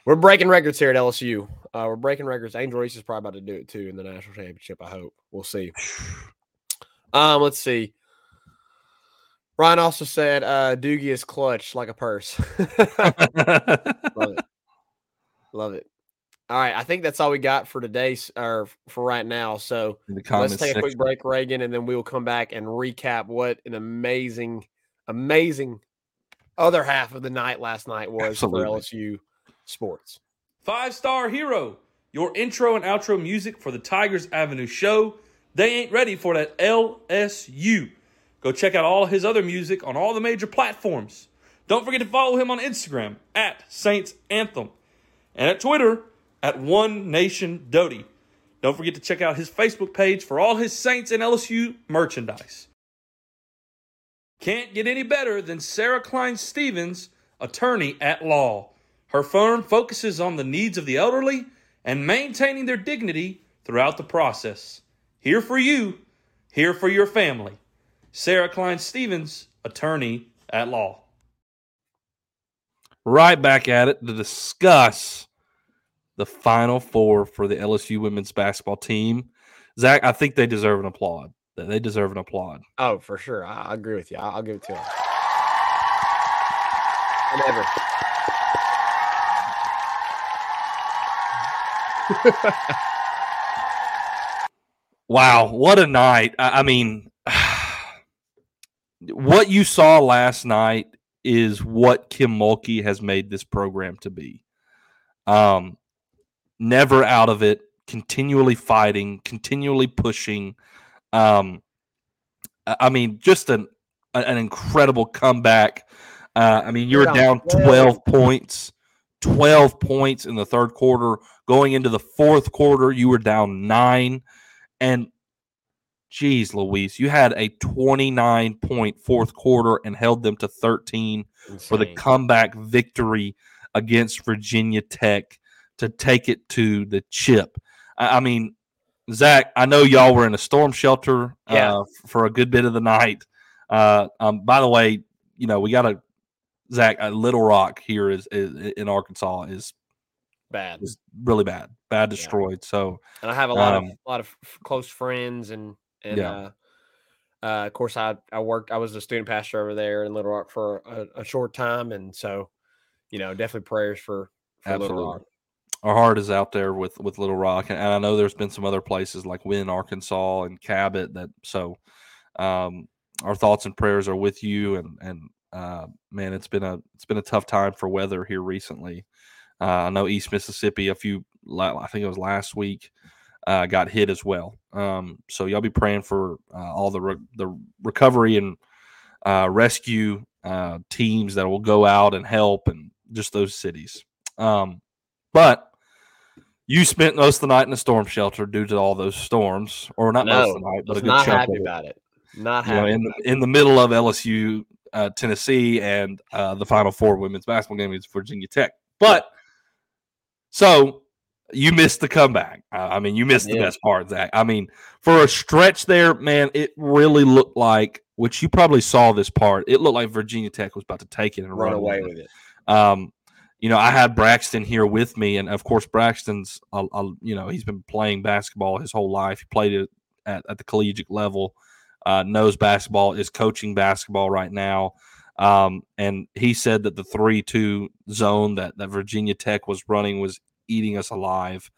We're breaking records here at LSU. Uh, we're breaking records. Angel Reese is probably about to do it too in the national championship. I hope. We'll see. Um, let's see. Ryan also said uh Doogie is clutch like a purse. Love it. Love it. All right, I think that's all we got for today, or for right now. So let's comments take a quick break, Reagan, and then we will come back and recap what an amazing, amazing other half of the night last night was Absolutely. for LSU sports. Five Star Hero, your intro and outro music for the Tigers Avenue show. They ain't ready for that LSU. Go check out all his other music on all the major platforms. Don't forget to follow him on Instagram at Saints Anthem and at Twitter at One Nation Doty. Don't forget to check out his Facebook page for all his Saints and LSU merchandise. Can't get any better than Sarah Klein Stevens, attorney at law. Her firm focuses on the needs of the elderly and maintaining their dignity throughout the process. Here for you, here for your family. Sarah Klein Stevens, attorney at law. right back at it to discuss the final four for the LSU women's basketball team. Zach, I think they deserve an applaud. They- They deserve an applaud. Oh, for sure. I, I agree with you. I'll, I'll give it to him. Whatever. Wow, what a night! I, I mean, what you saw last night is what Kim Mulkey has made this program to be. Um, never out of it, continually fighting, continually pushing. Um, I mean, just an an incredible comeback. Uh, I mean, you were Down down 12. 12 points, 12 points in the third quarter. Going into the fourth quarter, you were down nine. And geez, Louise, you had a 29 point fourth quarter and held them to 13 for the comeback victory against Virginia Tech to take it to the chip. I, I mean, Zach, I know y'all were in a storm shelter Yeah. uh, for a good bit of the night. Uh, um, by the way, you know we got a Zach uh, Little Rock here is, is in Arkansas is Bad. is really bad, bad Yeah. destroyed. So And I have a lot Um, of a lot of f- close friends and and Yeah. uh, uh, of course I I worked I was a student pastor over there in Little Rock for a, a short time and so you know definitely prayers for, for Little Absolutely. Rock. our heart is out there with with Little Rock, and, and I know there's been some other places like Wynn, Arkansas, and Cabot that. So, um, our thoughts and prayers are with you, and and uh, man, it's been a it's been a tough time for weather here recently. Uh, I know East Mississippi a few, I think it was last week, uh, got hit as well. Um, so y'all be praying for uh, all the re- the recovery and uh, rescue uh, teams that will go out and help, and just those cities. Um, but you spent most of the night in the storm shelter due to all those storms, or not most of the night, but a good not chunk happy of it. about it. Not You know, happy. in the, in the middle of LSU, uh, Tennessee, and uh, the Final Four women's basketball game against Virginia Tech. But so you missed the comeback. I mean, you missed the best part, Zach. I mean, for a stretch there, man, it really looked like, which you probably saw this part. It looked like Virginia Tech was about to take it and run run away with it. it. Um, you know, I had Braxton here with me, and of course, Braxton's, uh, uh, you know, he's been playing basketball his whole life. He played it at, at the collegiate level, uh, knows basketball, is coaching basketball right now. Um, and he said that the three-two zone that that Virginia Tech was running was eating us alive.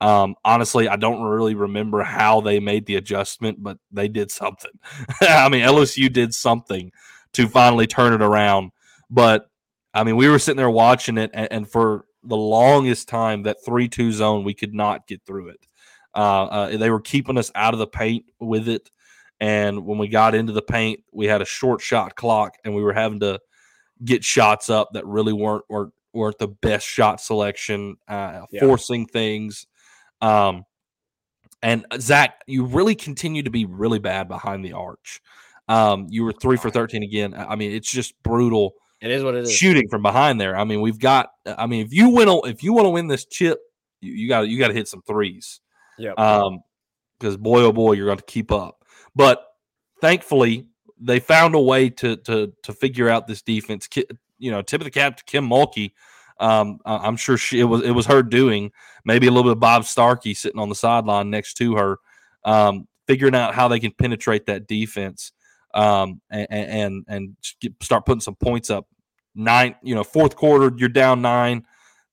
Um, honestly, I don't really remember how they made the adjustment, but they did something. I mean, LSU did something to finally turn it around. But I mean, we were sitting there watching it, and, and for the longest time, that three-two zone, we could not get through it. Uh, uh, they were keeping us out of the paint with it, and when we got into the paint, we had a short shot clock, and we were having to get shots up that really weren't weren't, weren't the best shot selection, uh, Yeah. forcing things. Um, and uh, Zach, you really continue to be really bad behind the arch. Um, you were three for thirteen again. I mean, it's just brutal It is what it is. shooting from behind there. I mean, we've got. I mean, if you win, a- if you want to win this chip, you got you got to hit some threes. Yeah. Um, because boy, oh boy, you're going to keep up. But thankfully, they found a way to to to figure out this defense. You know, tip of the cap to Kim Mulkey. Um, I'm sure she it was it was her doing. Maybe a little bit of Bob Starkey sitting on the sideline next to her, um, figuring out how they can penetrate that defense, um, and and and get, start putting some points up. Nine, you know, fourth quarter, you're down nine.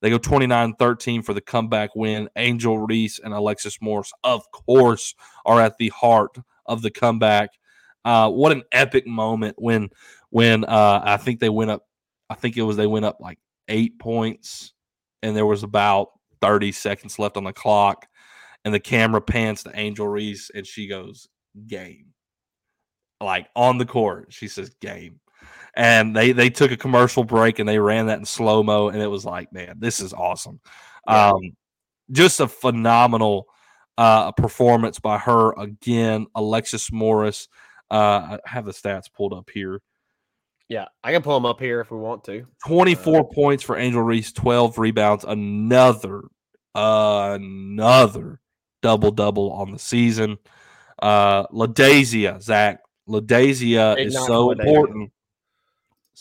They go 29 13 for the comeback win. Angel Reese and Alexis Morris, of course, are at the heart of the comeback. Uh, what an epic moment when when uh, I think they went up. I think it was they went up like eight points, and there was about 30 seconds left on the clock, and the camera pans to Angel Reese, and she goes, "Game." Like on the court, she says, "Game." and they they took a commercial break and they ran that in slow mo and it was like man this is awesome um just a phenomenal uh performance by her again alexis morris uh i have the stats pulled up here yeah, I can pull them up here if we want to. 24 points for angel reese 12 rebounds another another double double on the season uh LaDazhia zach LaDazhia is so for LaDazhia. important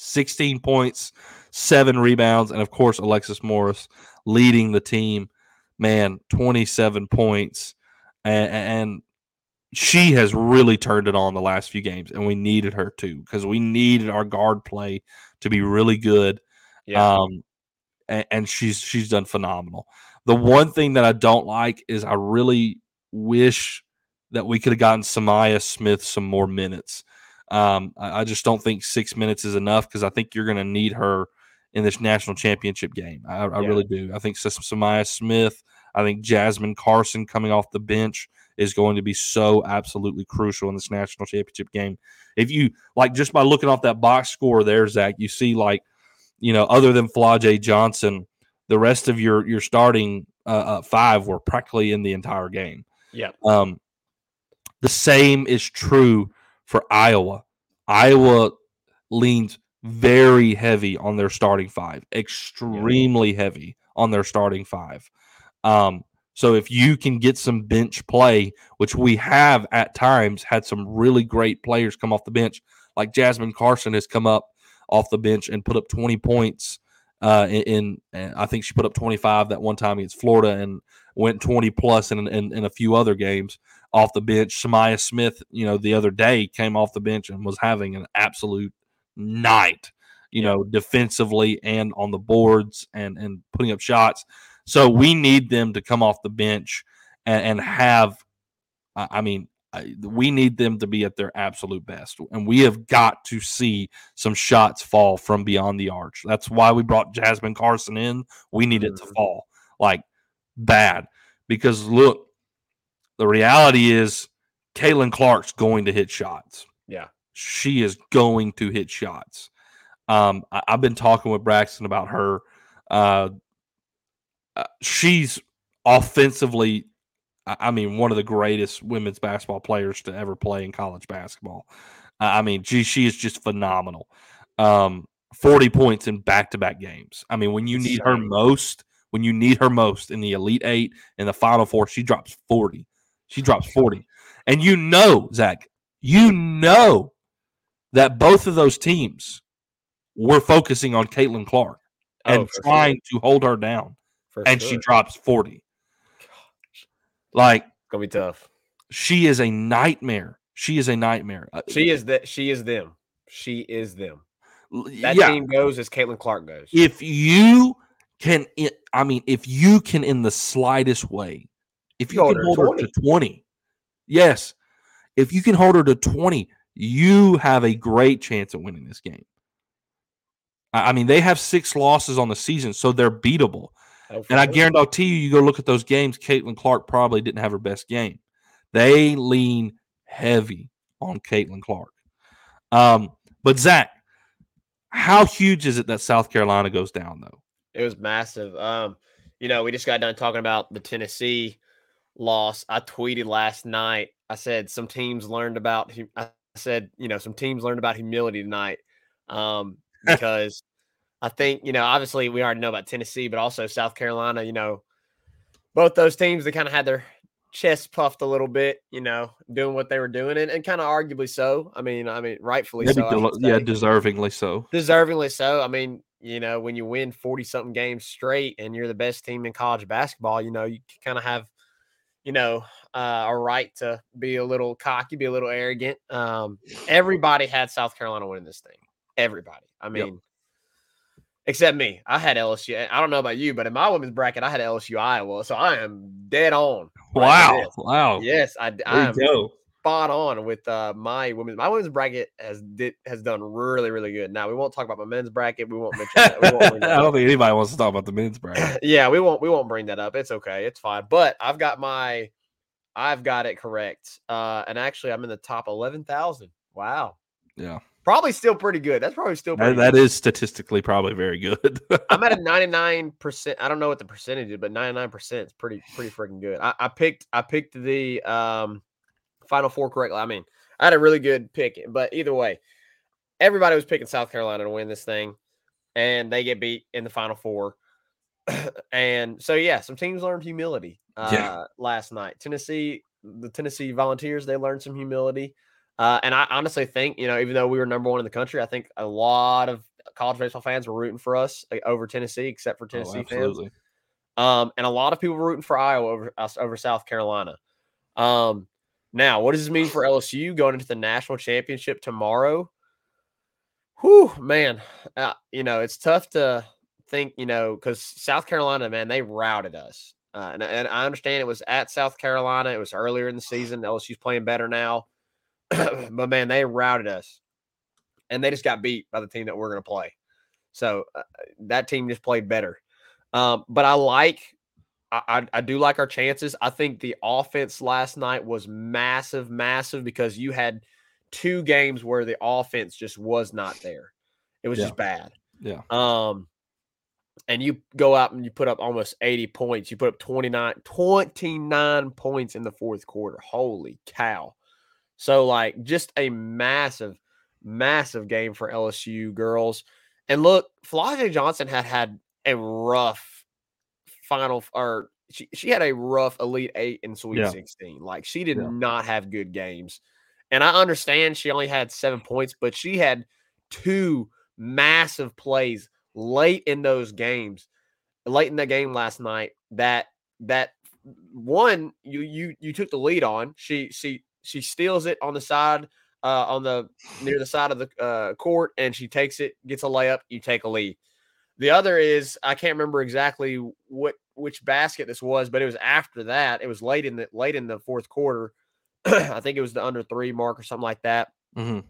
16 points, seven rebounds, and of course, Alexis Morris leading the team. Man, 27 points. And, and she has really turned it on the last few games, and we needed her to because we needed our guard play to be really good. Yeah. Um, and, and she's she's done phenomenal. The one thing that I don't like is I really wish that we could have gotten Sa'Myah Smith some more minutes. Um, I, I just don't think six minutes is enough because I think you're going to need her in this national championship game. I, I Yeah. really do. I think Sa'Myah Smith, I think Jasmine Carson coming off the bench is going to be so absolutely crucial in this national championship game. If you like, just by looking off that box score there, Zach, you see like, you know, other than Flau'jae Johnson, the rest of your your starting uh, uh, five were practically in the entire game. Yeah. Um, the same is true for Iowa. Iowa leans very heavy on their starting five, extremely heavy on their starting five. Um, so if you can get some bench play, which we have at times had some really great players come off the bench, Like Jasmine Carson has come up off the bench and put up 20 points. Uh, in, in and I think she put up 25 that one time against Florida and went 20 plus in, in, in a few other games off the bench. Sa'Myah Smith, you know, the other day came off the bench and was having an absolute night, you know, defensively and on the boards and and putting up shots. So we need them to come off the bench and, and have, I mean, we need them to be at their absolute best, and we have got to see some shots fall from beyond the arch. That's why we brought Jasmine Carson in. We need it to Mhm. fall like bad because look, the reality is Caitlin Clark's going to hit shots. Yeah. She is going to hit shots. Um, I, I've been talking with Braxton about her. Uh, uh, she's offensively, I mean, one of the greatest women's basketball players to ever play in college basketball. I I mean, gee, she is just phenomenal. Um, 40 points in back to back games. I mean, when you need her most, when you need her most in the Elite Eight and the Final Four, she drops 40. She drops 40. And you know, Zach, you know that both of those teams were focusing on Caitlin Clark and Oh, for sure. trying to hold her down. For And sure. she drops 40. Like, It's gonna be tough. she is a nightmare. She is a nightmare. Uh, She is that. She is them. She is them. That yeah, team goes as Caitlin Clark goes. if you can, i- mean, if you can, in the slightest way, if you hold can her hold her to 20, yes, if you can hold her to 20, you have a great chance at winning this game. I mean, they have six losses on the season, so they're beatable. And I guarantee you, you go look at those games, Caitlin Clark probably didn't have her best game. They lean heavy on Caitlin Clark. Um, but Zach, how huge is it that South Carolina goes down though? It was massive. Um, you know, we just got done talking about the Tennessee loss. I tweeted last night. I said some teams learned about. I said, you know, some teams learned about humility tonight, um, because I think you know, obviously, we already know about Tennessee, but also South Carolina. You know, both those teams they kind of had their chests puffed a little bit. You know, doing what they were doing, and, and kind of arguably so. I mean, I mean, rightfully Maybe so. Del- yeah, deservingly so. deservingly so. I mean, you know, when you win 40 something games straight and you're the best team in college basketball, you know, you kind of have, you know, uh, a right to be a little cocky, be a little arrogant. Um, everybody had South Carolina winning this thing. Everybody. I mean, except me. I had LSU. I don't know about you, but in my women's bracket, I had LSU Iowa. So I am dead on. Wow, wow. Yes, I, I am go. spot on with uh my women's my women's bracket has did has done really really good. Now we won't talk about my men's bracket. We won't mention that. We won't I don't think anybody wants to talk about the men's bracket. yeah, we won't we won't bring that up. It's okay. It's fine. But I've got my I've got it correct. Uh and actually I'm in the top 11,000. Wow. Yeah, Probably still pretty good. That's probably still that, pretty that is statistically probably very good. I'm at a 99%. I don't know what the percentage is, but 99% is pretty pretty freaking good. I, I picked I picked the um final four correctly. I mean, I had a really good pick, but either way, everybody was picking South Carolina to win this thing, and they get beat in the final four. and so yeah, some teams learned humility uh Yeah. last night. Tennessee, the Tennessee Volunteers, they learned some humility. Uh, and I honestly think, you know, even though we were number one in the country, I think a lot of college baseball fans were rooting for us like, over Tennessee, except for Oh, Tennessee fans. Um, and a lot of people were rooting for Iowa over us over South Carolina. Um, now, what does this mean for LSU going into the national championship tomorrow? Whew, man, uh, you know it's tough to think, you know, because South Carolina, man, they routed us, uh, and, and I understand it was at South Carolina. It was earlier in the season. LSU's playing better now, but man, they routed us, and they just got beat by the team that we're going to play. So uh, that team just played better. Um, but I like, I, I, do like our chances. I think the offense last night was massive, massive because you had two games where the offense just was not there. It was Yeah. just bad. Yeah. Um, and you go out and you put up almost 80 points. You put up 29, 29 points in the fourth quarter. Holy cow. So, like, just a massive, massive game for LSU girls. And look, Flau'jae Johnson had had a rough final, or she, she had a rough Elite Eight and Sweet Yeah. 16. Like, she did Yeah. not have good games. And I understand she only had seven points, but she had two massive plays late in those games, late in the game last night. That that one you you you took the lead on. She she she steals it on the side uh, on the near the side of the uh, court, and she takes it, gets a layup. You take a lead. The other is I can't remember exactly what which basket this was, but it was after that. It was late in the late in the fourth quarter. I think it was the under three mark or something like that. Mhm.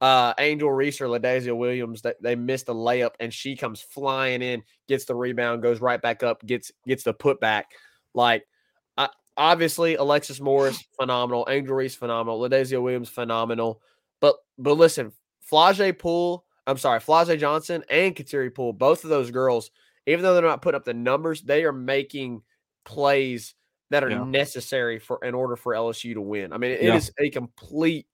Uh, Angel Reese or LaDazhia Williams, that they missed a layup, and she comes flying in, gets the rebound, goes right back up, gets gets the putback. Like, obviously Alexis Morris phenomenal, Angel Reese phenomenal, LaDazhia Williams phenomenal. But but listen, Flau'jae Pool, I'm sorry, Flau'jae Johnson and Kateri Poole, both of those girls, even though they're not putting up the numbers, they are making plays that are Yeah. necessary for in order for LSU to win. I mean, it is Yeah. a complete,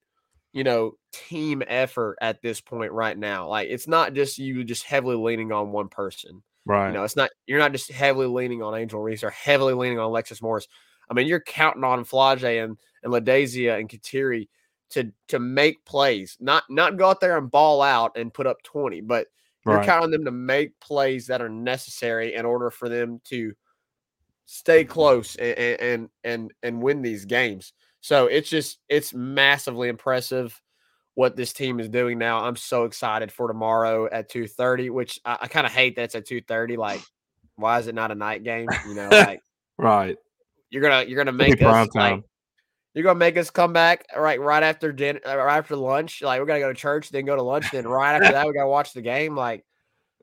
you know, team effort at this point right now. Like it's not just you just heavily leaning on one person. Right. You know, it's not you're not just heavily leaning on Angel Reese or heavily leaning on Alexis Morris. I mean, you're counting on Flau'jae and and LaDazhia and Kateri to to make plays, not not go out there and ball out and put up 20, but you're right. counting them to make plays that are necessary in order for them to stay close and and and and win these games. So it's just it's massively impressive what this team is doing now. I'm so excited for tomorrow at 2:30, which I, I kind of hate that's at 2:30. Like, why is it not a night game? You know, like right. You're gonna you're gonna make us like, you're gonna make us come back right right after dinner, uh, right after lunch. Like we're gonna go to church, then go to lunch, then right after that we gotta watch the game. Like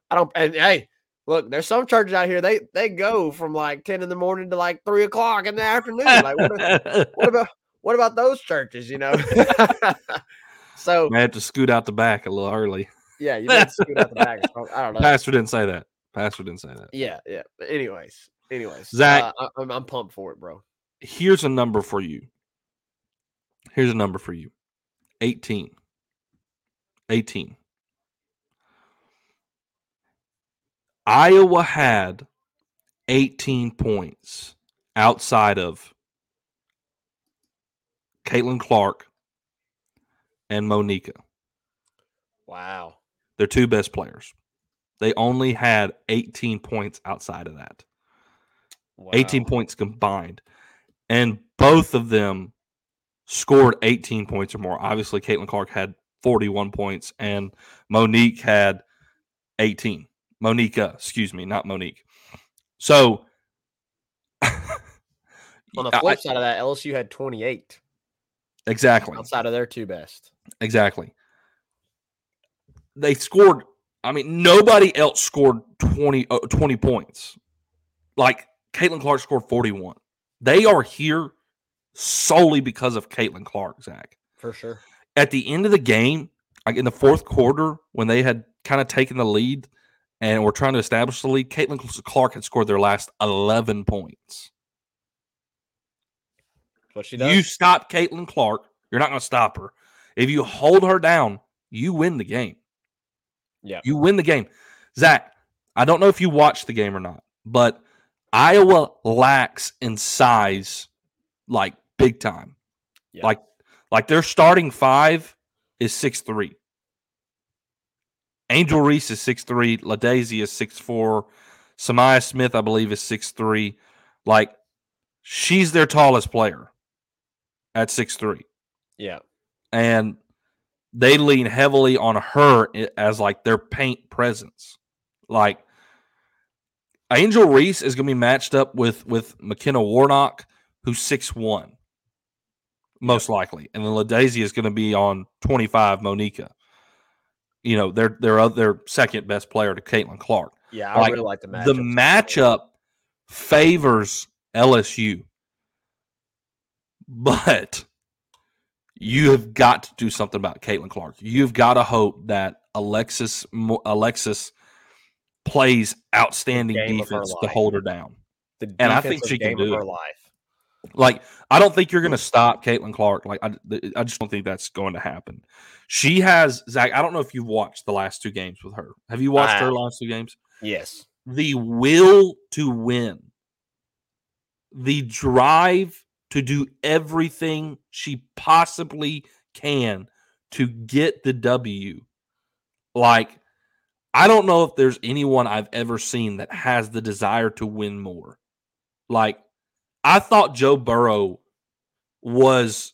I don't. And hey, look, there's some churches out here they they go from like ten in the morning to like three o'clock in the afternoon. Like what, what about what about those churches? You know. so I had to scoot out the back a little early. yeah, you might scoot out the back. I don't know. Pastor didn't say that. Pastor didn't say that. Yeah, yeah. But anyways, anyways, Zach- uh, I, I'm, I'm pumped for it, bro. Here's a number for you. Here's a number for you 18. 18. Iowa had 18 points outside of Caitlin Clark and Monika. Wow. Their two best players. They only had 18 points outside of that. Wow. 18 points combined. And both of them scored 18 points or more. Obviously, Caitlin Clark had 41 points and Monique had 18. Monika, excuse me, not Monique. So On the I- flip side of that, LSU had 28 exactly. outside of their two best. Exactly. They scored. I mean, nobody else scored 20, uh, 20 points. Like Caitlin Clark scored 41. They are here solely because of Caitlin Clark, Zach. For sure. At the end of the game, like in the fourth quarter, when they had kind of taken the lead and were trying to establish the lead, Caitlin Clark had scored their last 11 points. What she does. You stop Caitlin Clark, you're not going to stop her. If you hold her down, you win the game. Yeah. You win the game. Zach, I don't know if you watched the game or not, but Iowa lacks in size like big time. Yeah. Like like their starting five is six three. Angel Reese is six three. LaDazhia is six four. Sa'Myah Smith, I believe, is six three. Like she's their tallest player at six three yeah. and they lean heavily on her as like their paint presence. Like Angel Reese is going to be matched up with with McKenna Warnock, who's six one, most likely, and then LaDazhia is going to be on twenty five. Monika, you know, they're they're their second best player to Caitlin Clark. Yeah. I Like, really like the matchup. The matchup favors LSU, but you have got to do something about Caitlin Clark. You've got to hope that Alexis Alexis plays outstanding her defense to hold her down. The and I think she can do her it. life. Like I don't think you're going to stop Caitlin Clark. Like I, I just don't think that's going to happen. She has Zach. I don't know if you've watched the last two games with her. Have you watched her last two games? Yes. the will to win, the drive to do everything she possibly can to get the W. Like, I don't know if there's anyone I've ever seen that has the desire to win more. Like, I thought Joe Burrow was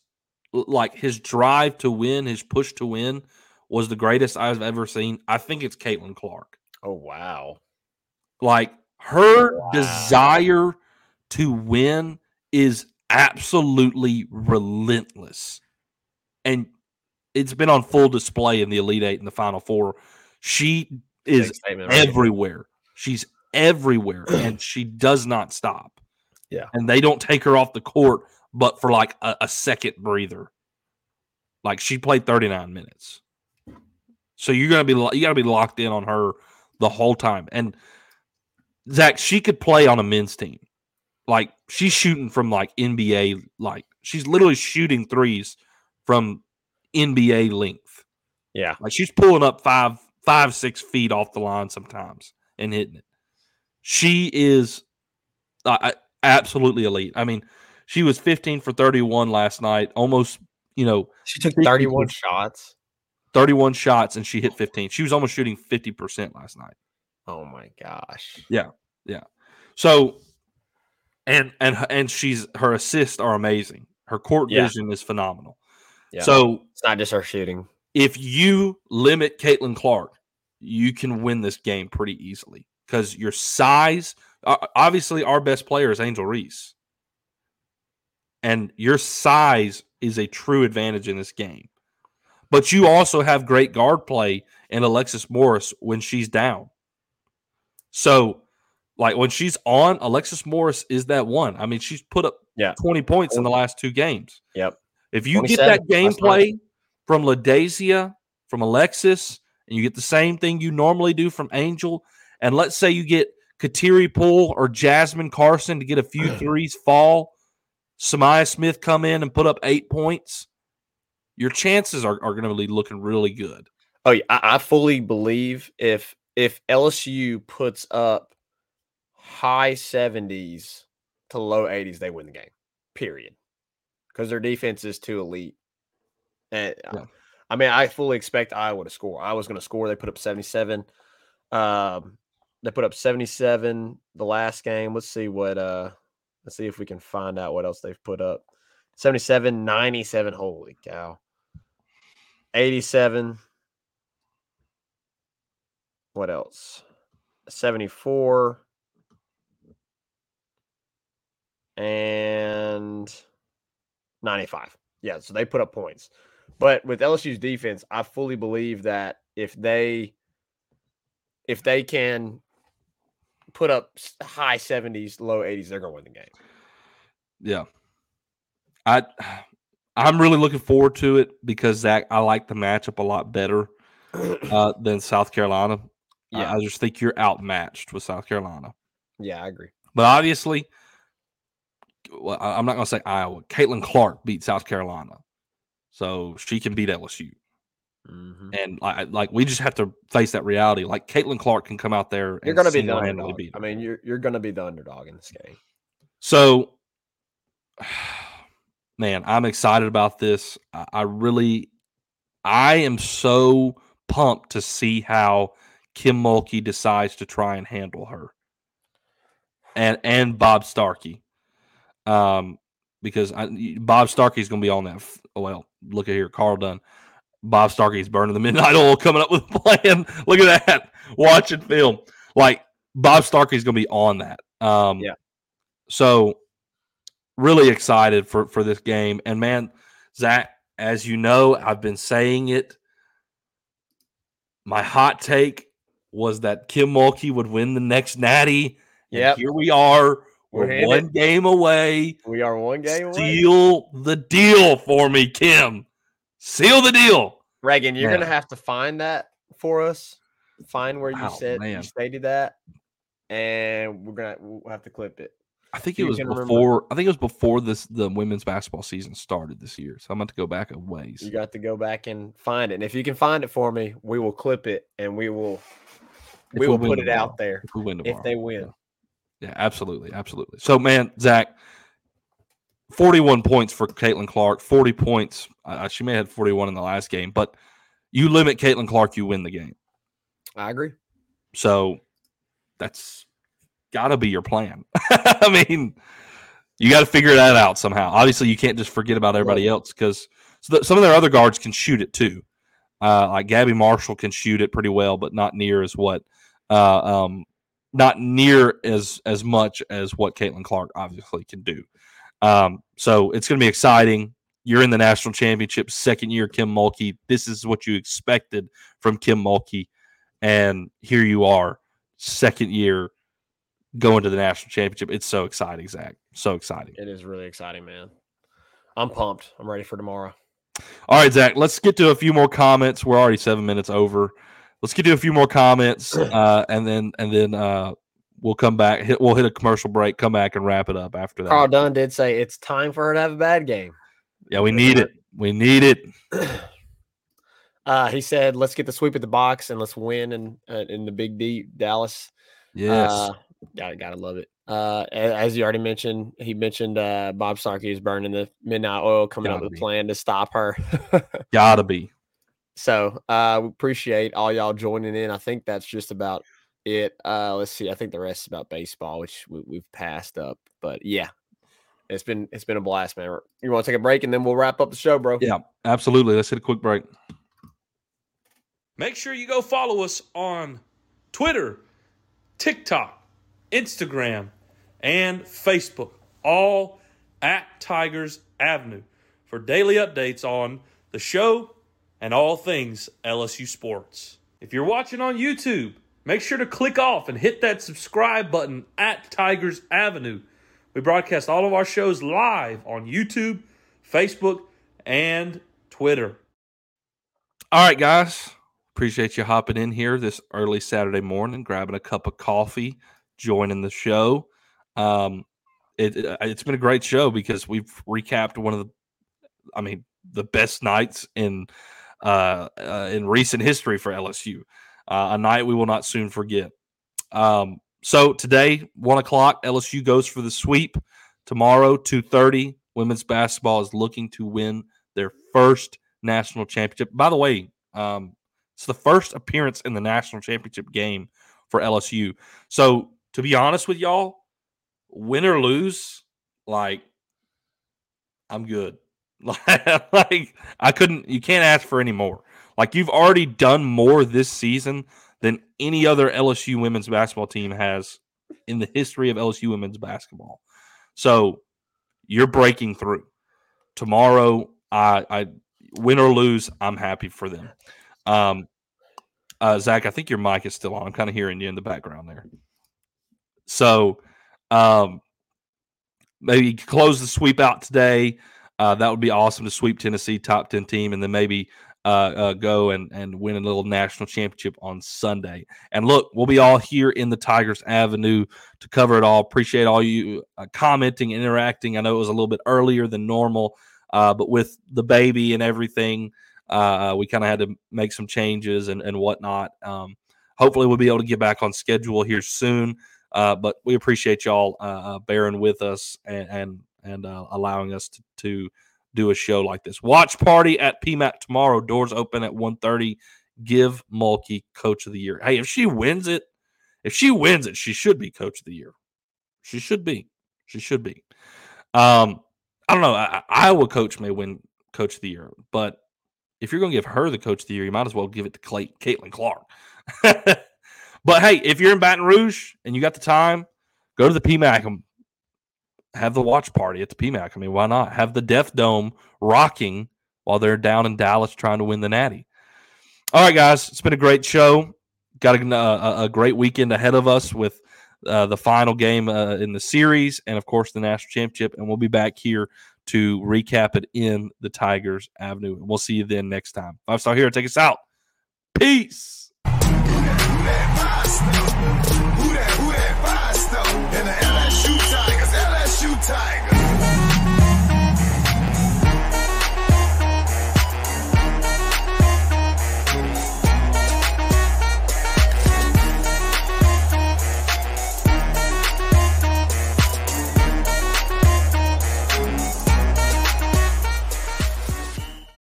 like his drive to win, his push to win was the greatest I've ever seen. I think it's Caitlin Clark. Oh wow. Like her Wow. desire to win is absolutely relentless. And it's been on full display in the Elite Eight and the Final Four. She is statement, right? everywhere. She's everywhere and she does not stop. Yeah. And they don't take her off the court but for like a, a second breather. Like she played 39 minutes. So you're gonna be you gotta be locked in on her the whole time. And Zach, she could play on a men's team. Like she's shooting from like NBA, like she's literally shooting threes from NBA length. Yeah. Like she's pulling up five, five, six feet off the line sometimes and hitting it. She is uh, absolutely elite. I mean, she was 15 for 31 last night, almost, you know, She took 50 31 shots. 31 shots and she hit 15. She was almost shooting 50% last night. Oh my gosh. Yeah. Yeah. So, and and and she's her assists are amazing. Her court Yeah. vision is phenomenal. Yeah. So it's not just her shooting. If you limit Caitlin Clark, you can win this game pretty easily because your size. Obviously, our best player is Angel Reese, and your size is a true advantage in this game. But you also have great guard play in Alexis Morris when she's down. So, like when she's on, Alexis Morris is that one. I mean, she's put up Yeah. 20 points in the last two games. Yep. If you get 27 that gameplay from LaDazhia, from Alexis, and you get the same thing you normally do from Angel, and let's say you get Kateri Poole or Jasmine Carson to get a few threes fall, Sa'Myah Smith come in and put up eight points, your chances are, are going to be looking really good. Oh yeah, I, I fully believe if if LSU puts up high 70s to low 80s, they win the game. Period. Because their defense is too elite. And Yeah. I mean, I fully expect Iowa to score. I was going to score. They put up 77. Um, they put up 77 the last game. Let's see what uh let's see if we can find out what else they've put up. 77, 97. Holy cow. 87. What else? 74 and 95. Yeah, so they put up points. But with LSU's defense, I fully believe that if they if they can put up high 70s, low 80s, they're going to win the game. Yeah. I I'm really looking forward to it because Zach, I like the matchup a lot better uh, than South Carolina. I- Yeah. I just think you're outmatched with South Carolina. Yeah, I agree. But obviously, well, I- I'm not going to say Iowa. Caitlin Clark beat South Carolina, so she can beat LSU. Mhm. And like, like we just have to face that reality. Like Caitlin Clark can come out there. You're going to be the underdog. beat I mean, you're you're going to be the underdog in this game. So, man, I'm excited about this. I, I really, I am so pumped to see how Kim Mulkey decides to try and handle her, and and Bob Starkey, um, because I, Bob Starkey's going to be on that. f- Well, look at here, Carl Dunn. Bob Starkey's burning the midnight oil, coming up with a plan. Look at that, watching film. Like Bob Starkey's going to be on that. Um, Yeah. So really excited for for this game. And man, Zach, as you know, I've been saying it. My hot take was that Kim Mulkey would win the next natty. Yeah. Here we are. We're We're one game away. We are one game away. Seal the deal for me, Kim. Seal the deal. Reagan, you're going to have to find that for us. Find where you Wow, said man. you stated that, and we're gonna we'll have to clip it. I think You it was can remember. before. I think it was before this the women's basketball season started this year. So I'm going to go back a ways. You got to go back and find it. And if you can find it for me, we will clip it and we will If we will put it tomorrow. out there. If we win tomorrow. If they win. Yeah, absolutely, absolutely. So, man, Zach, 41 points for Caitlin Clark, 40 points. Uh, she may have had 41 in the last game, but you limit Caitlin Clark, you win the game. I agree. So that's got to be your plan. I mean, you got to figure that out somehow. Obviously, you can't just forget about everybody else because so some of their other guards can shoot it too. Uh, like Gabby Marshall can shoot it pretty well, but not near as what, uh, um, not near as as much as what Caitlin Clark obviously can do. Um, so it's going to be exciting. You're in the national championship, second year, Kim Mulkey. This is what you expected from Kim Mulkey, and here you are, second year, going to the national championship. It's so exciting, Zach. So exciting. It is really exciting, man. I'm pumped. I'm ready for tomorrow. All right, Zach, let's get to a few more comments. We're already seven minutes over. Let's get to a few more comments, uh, and then and then uh, we'll come back. Hit, we'll hit a commercial break, come back, and wrap it up after that. Carl Dunn did say it's time for her to have a bad game. Yeah, we need it. We need it. Uh, he said, "Let's get the sweep at the box and let's win in uh, in the Big D, Dallas." Yes. Uh, gotta gotta love it. Uh, as you already mentioned, he mentioned uh, Bob Starkey is burning the midnight oil, coming up Gotta with be. a plan to stop her. Gotta be. So uh, we appreciate all y'all joining in. I think that's just about it. Uh, let's see. I think the rest is about baseball, which we, we've passed up. But yeah, it's been it's been a blast, man. You want to take a break and then we'll wrap up the show, bro? Yeah, absolutely. Let's hit a quick break. Make sure you go follow us on Twitter, TikTok, Instagram, and Facebook, all at Tigers Avenue for daily updates on the show and all things LSU sports. If you're watching on YouTube, make sure to click off and hit that subscribe button at Tigers Avenue. We broadcast all of our shows live on YouTube, Facebook, and Twitter. All right, guys. Appreciate you hopping in here this early Saturday morning, grabbing a cup of coffee, joining the show. Um, it, it it's been a great show because we've recapped one of the, I mean, the best nights in uh, uh in recent history for LSU. Uh, a night we will not soon forget. Um, so today, one o'clock, LSU goes for the sweep. Tomorrow, two thirty, women's basketball is looking to win their first national championship. By the way, um, it's the first appearance in the national championship game for LSU. So to be honest with y'all, win or lose, like I'm good. like I couldn't you can't ask for any more. Like you've already done more this season than any other LSU women's basketball team has in the history of LSU women's basketball. So you're breaking through. Tomorrow, I, I win or lose, I'm happy for them. Um, uh, Zach, I think your mic is still on. I'm kind of hearing you in the background there. So, um, maybe close the sweep out today. Uh, that would be awesome to sweep Tennessee top 10 team and then maybe uh, uh, go and, and win a little national championship on Sunday. And look, we'll be all here in the Tigers Avenue to cover it all. Appreciate all you uh, commenting, and interacting. I know it was a little bit earlier than normal, uh, but with the baby and everything, uh, we kind of had to make some changes and, and whatnot. Um, hopefully, we'll be able to get back on schedule here soon. Uh, but we appreciate y'all uh, bearing with us and and, and uh, allowing us to, to do a show like this. Watch party at PMAC tomorrow. Doors open at 1.30. Give Mulkey Coach of the Year. Hey, if she wins it, if she wins it, she should be Coach of the Year. She should be. She should be. Um, I don't know. I, Iowa coach may win Coach of the Year, but if you're going to give her the Coach of the Year, you might as well give it to Clay, Caitlin Clark. but hey, if you're in Baton Rouge and you got the time, go to the PMAC and have the watch party at the PMAC. I mean, why not? Have the Death Dome rocking while they're down in Dallas trying to win the Natty. All right, guys, it's been a great show. Got a, a, a great weekend ahead of us with uh, the final game uh, in the series and, of course, the national championship. And we'll be back here to recap it in the Tigers Avenue. And we'll see you then next time. Five Star Hero, take us out. Peace tiger.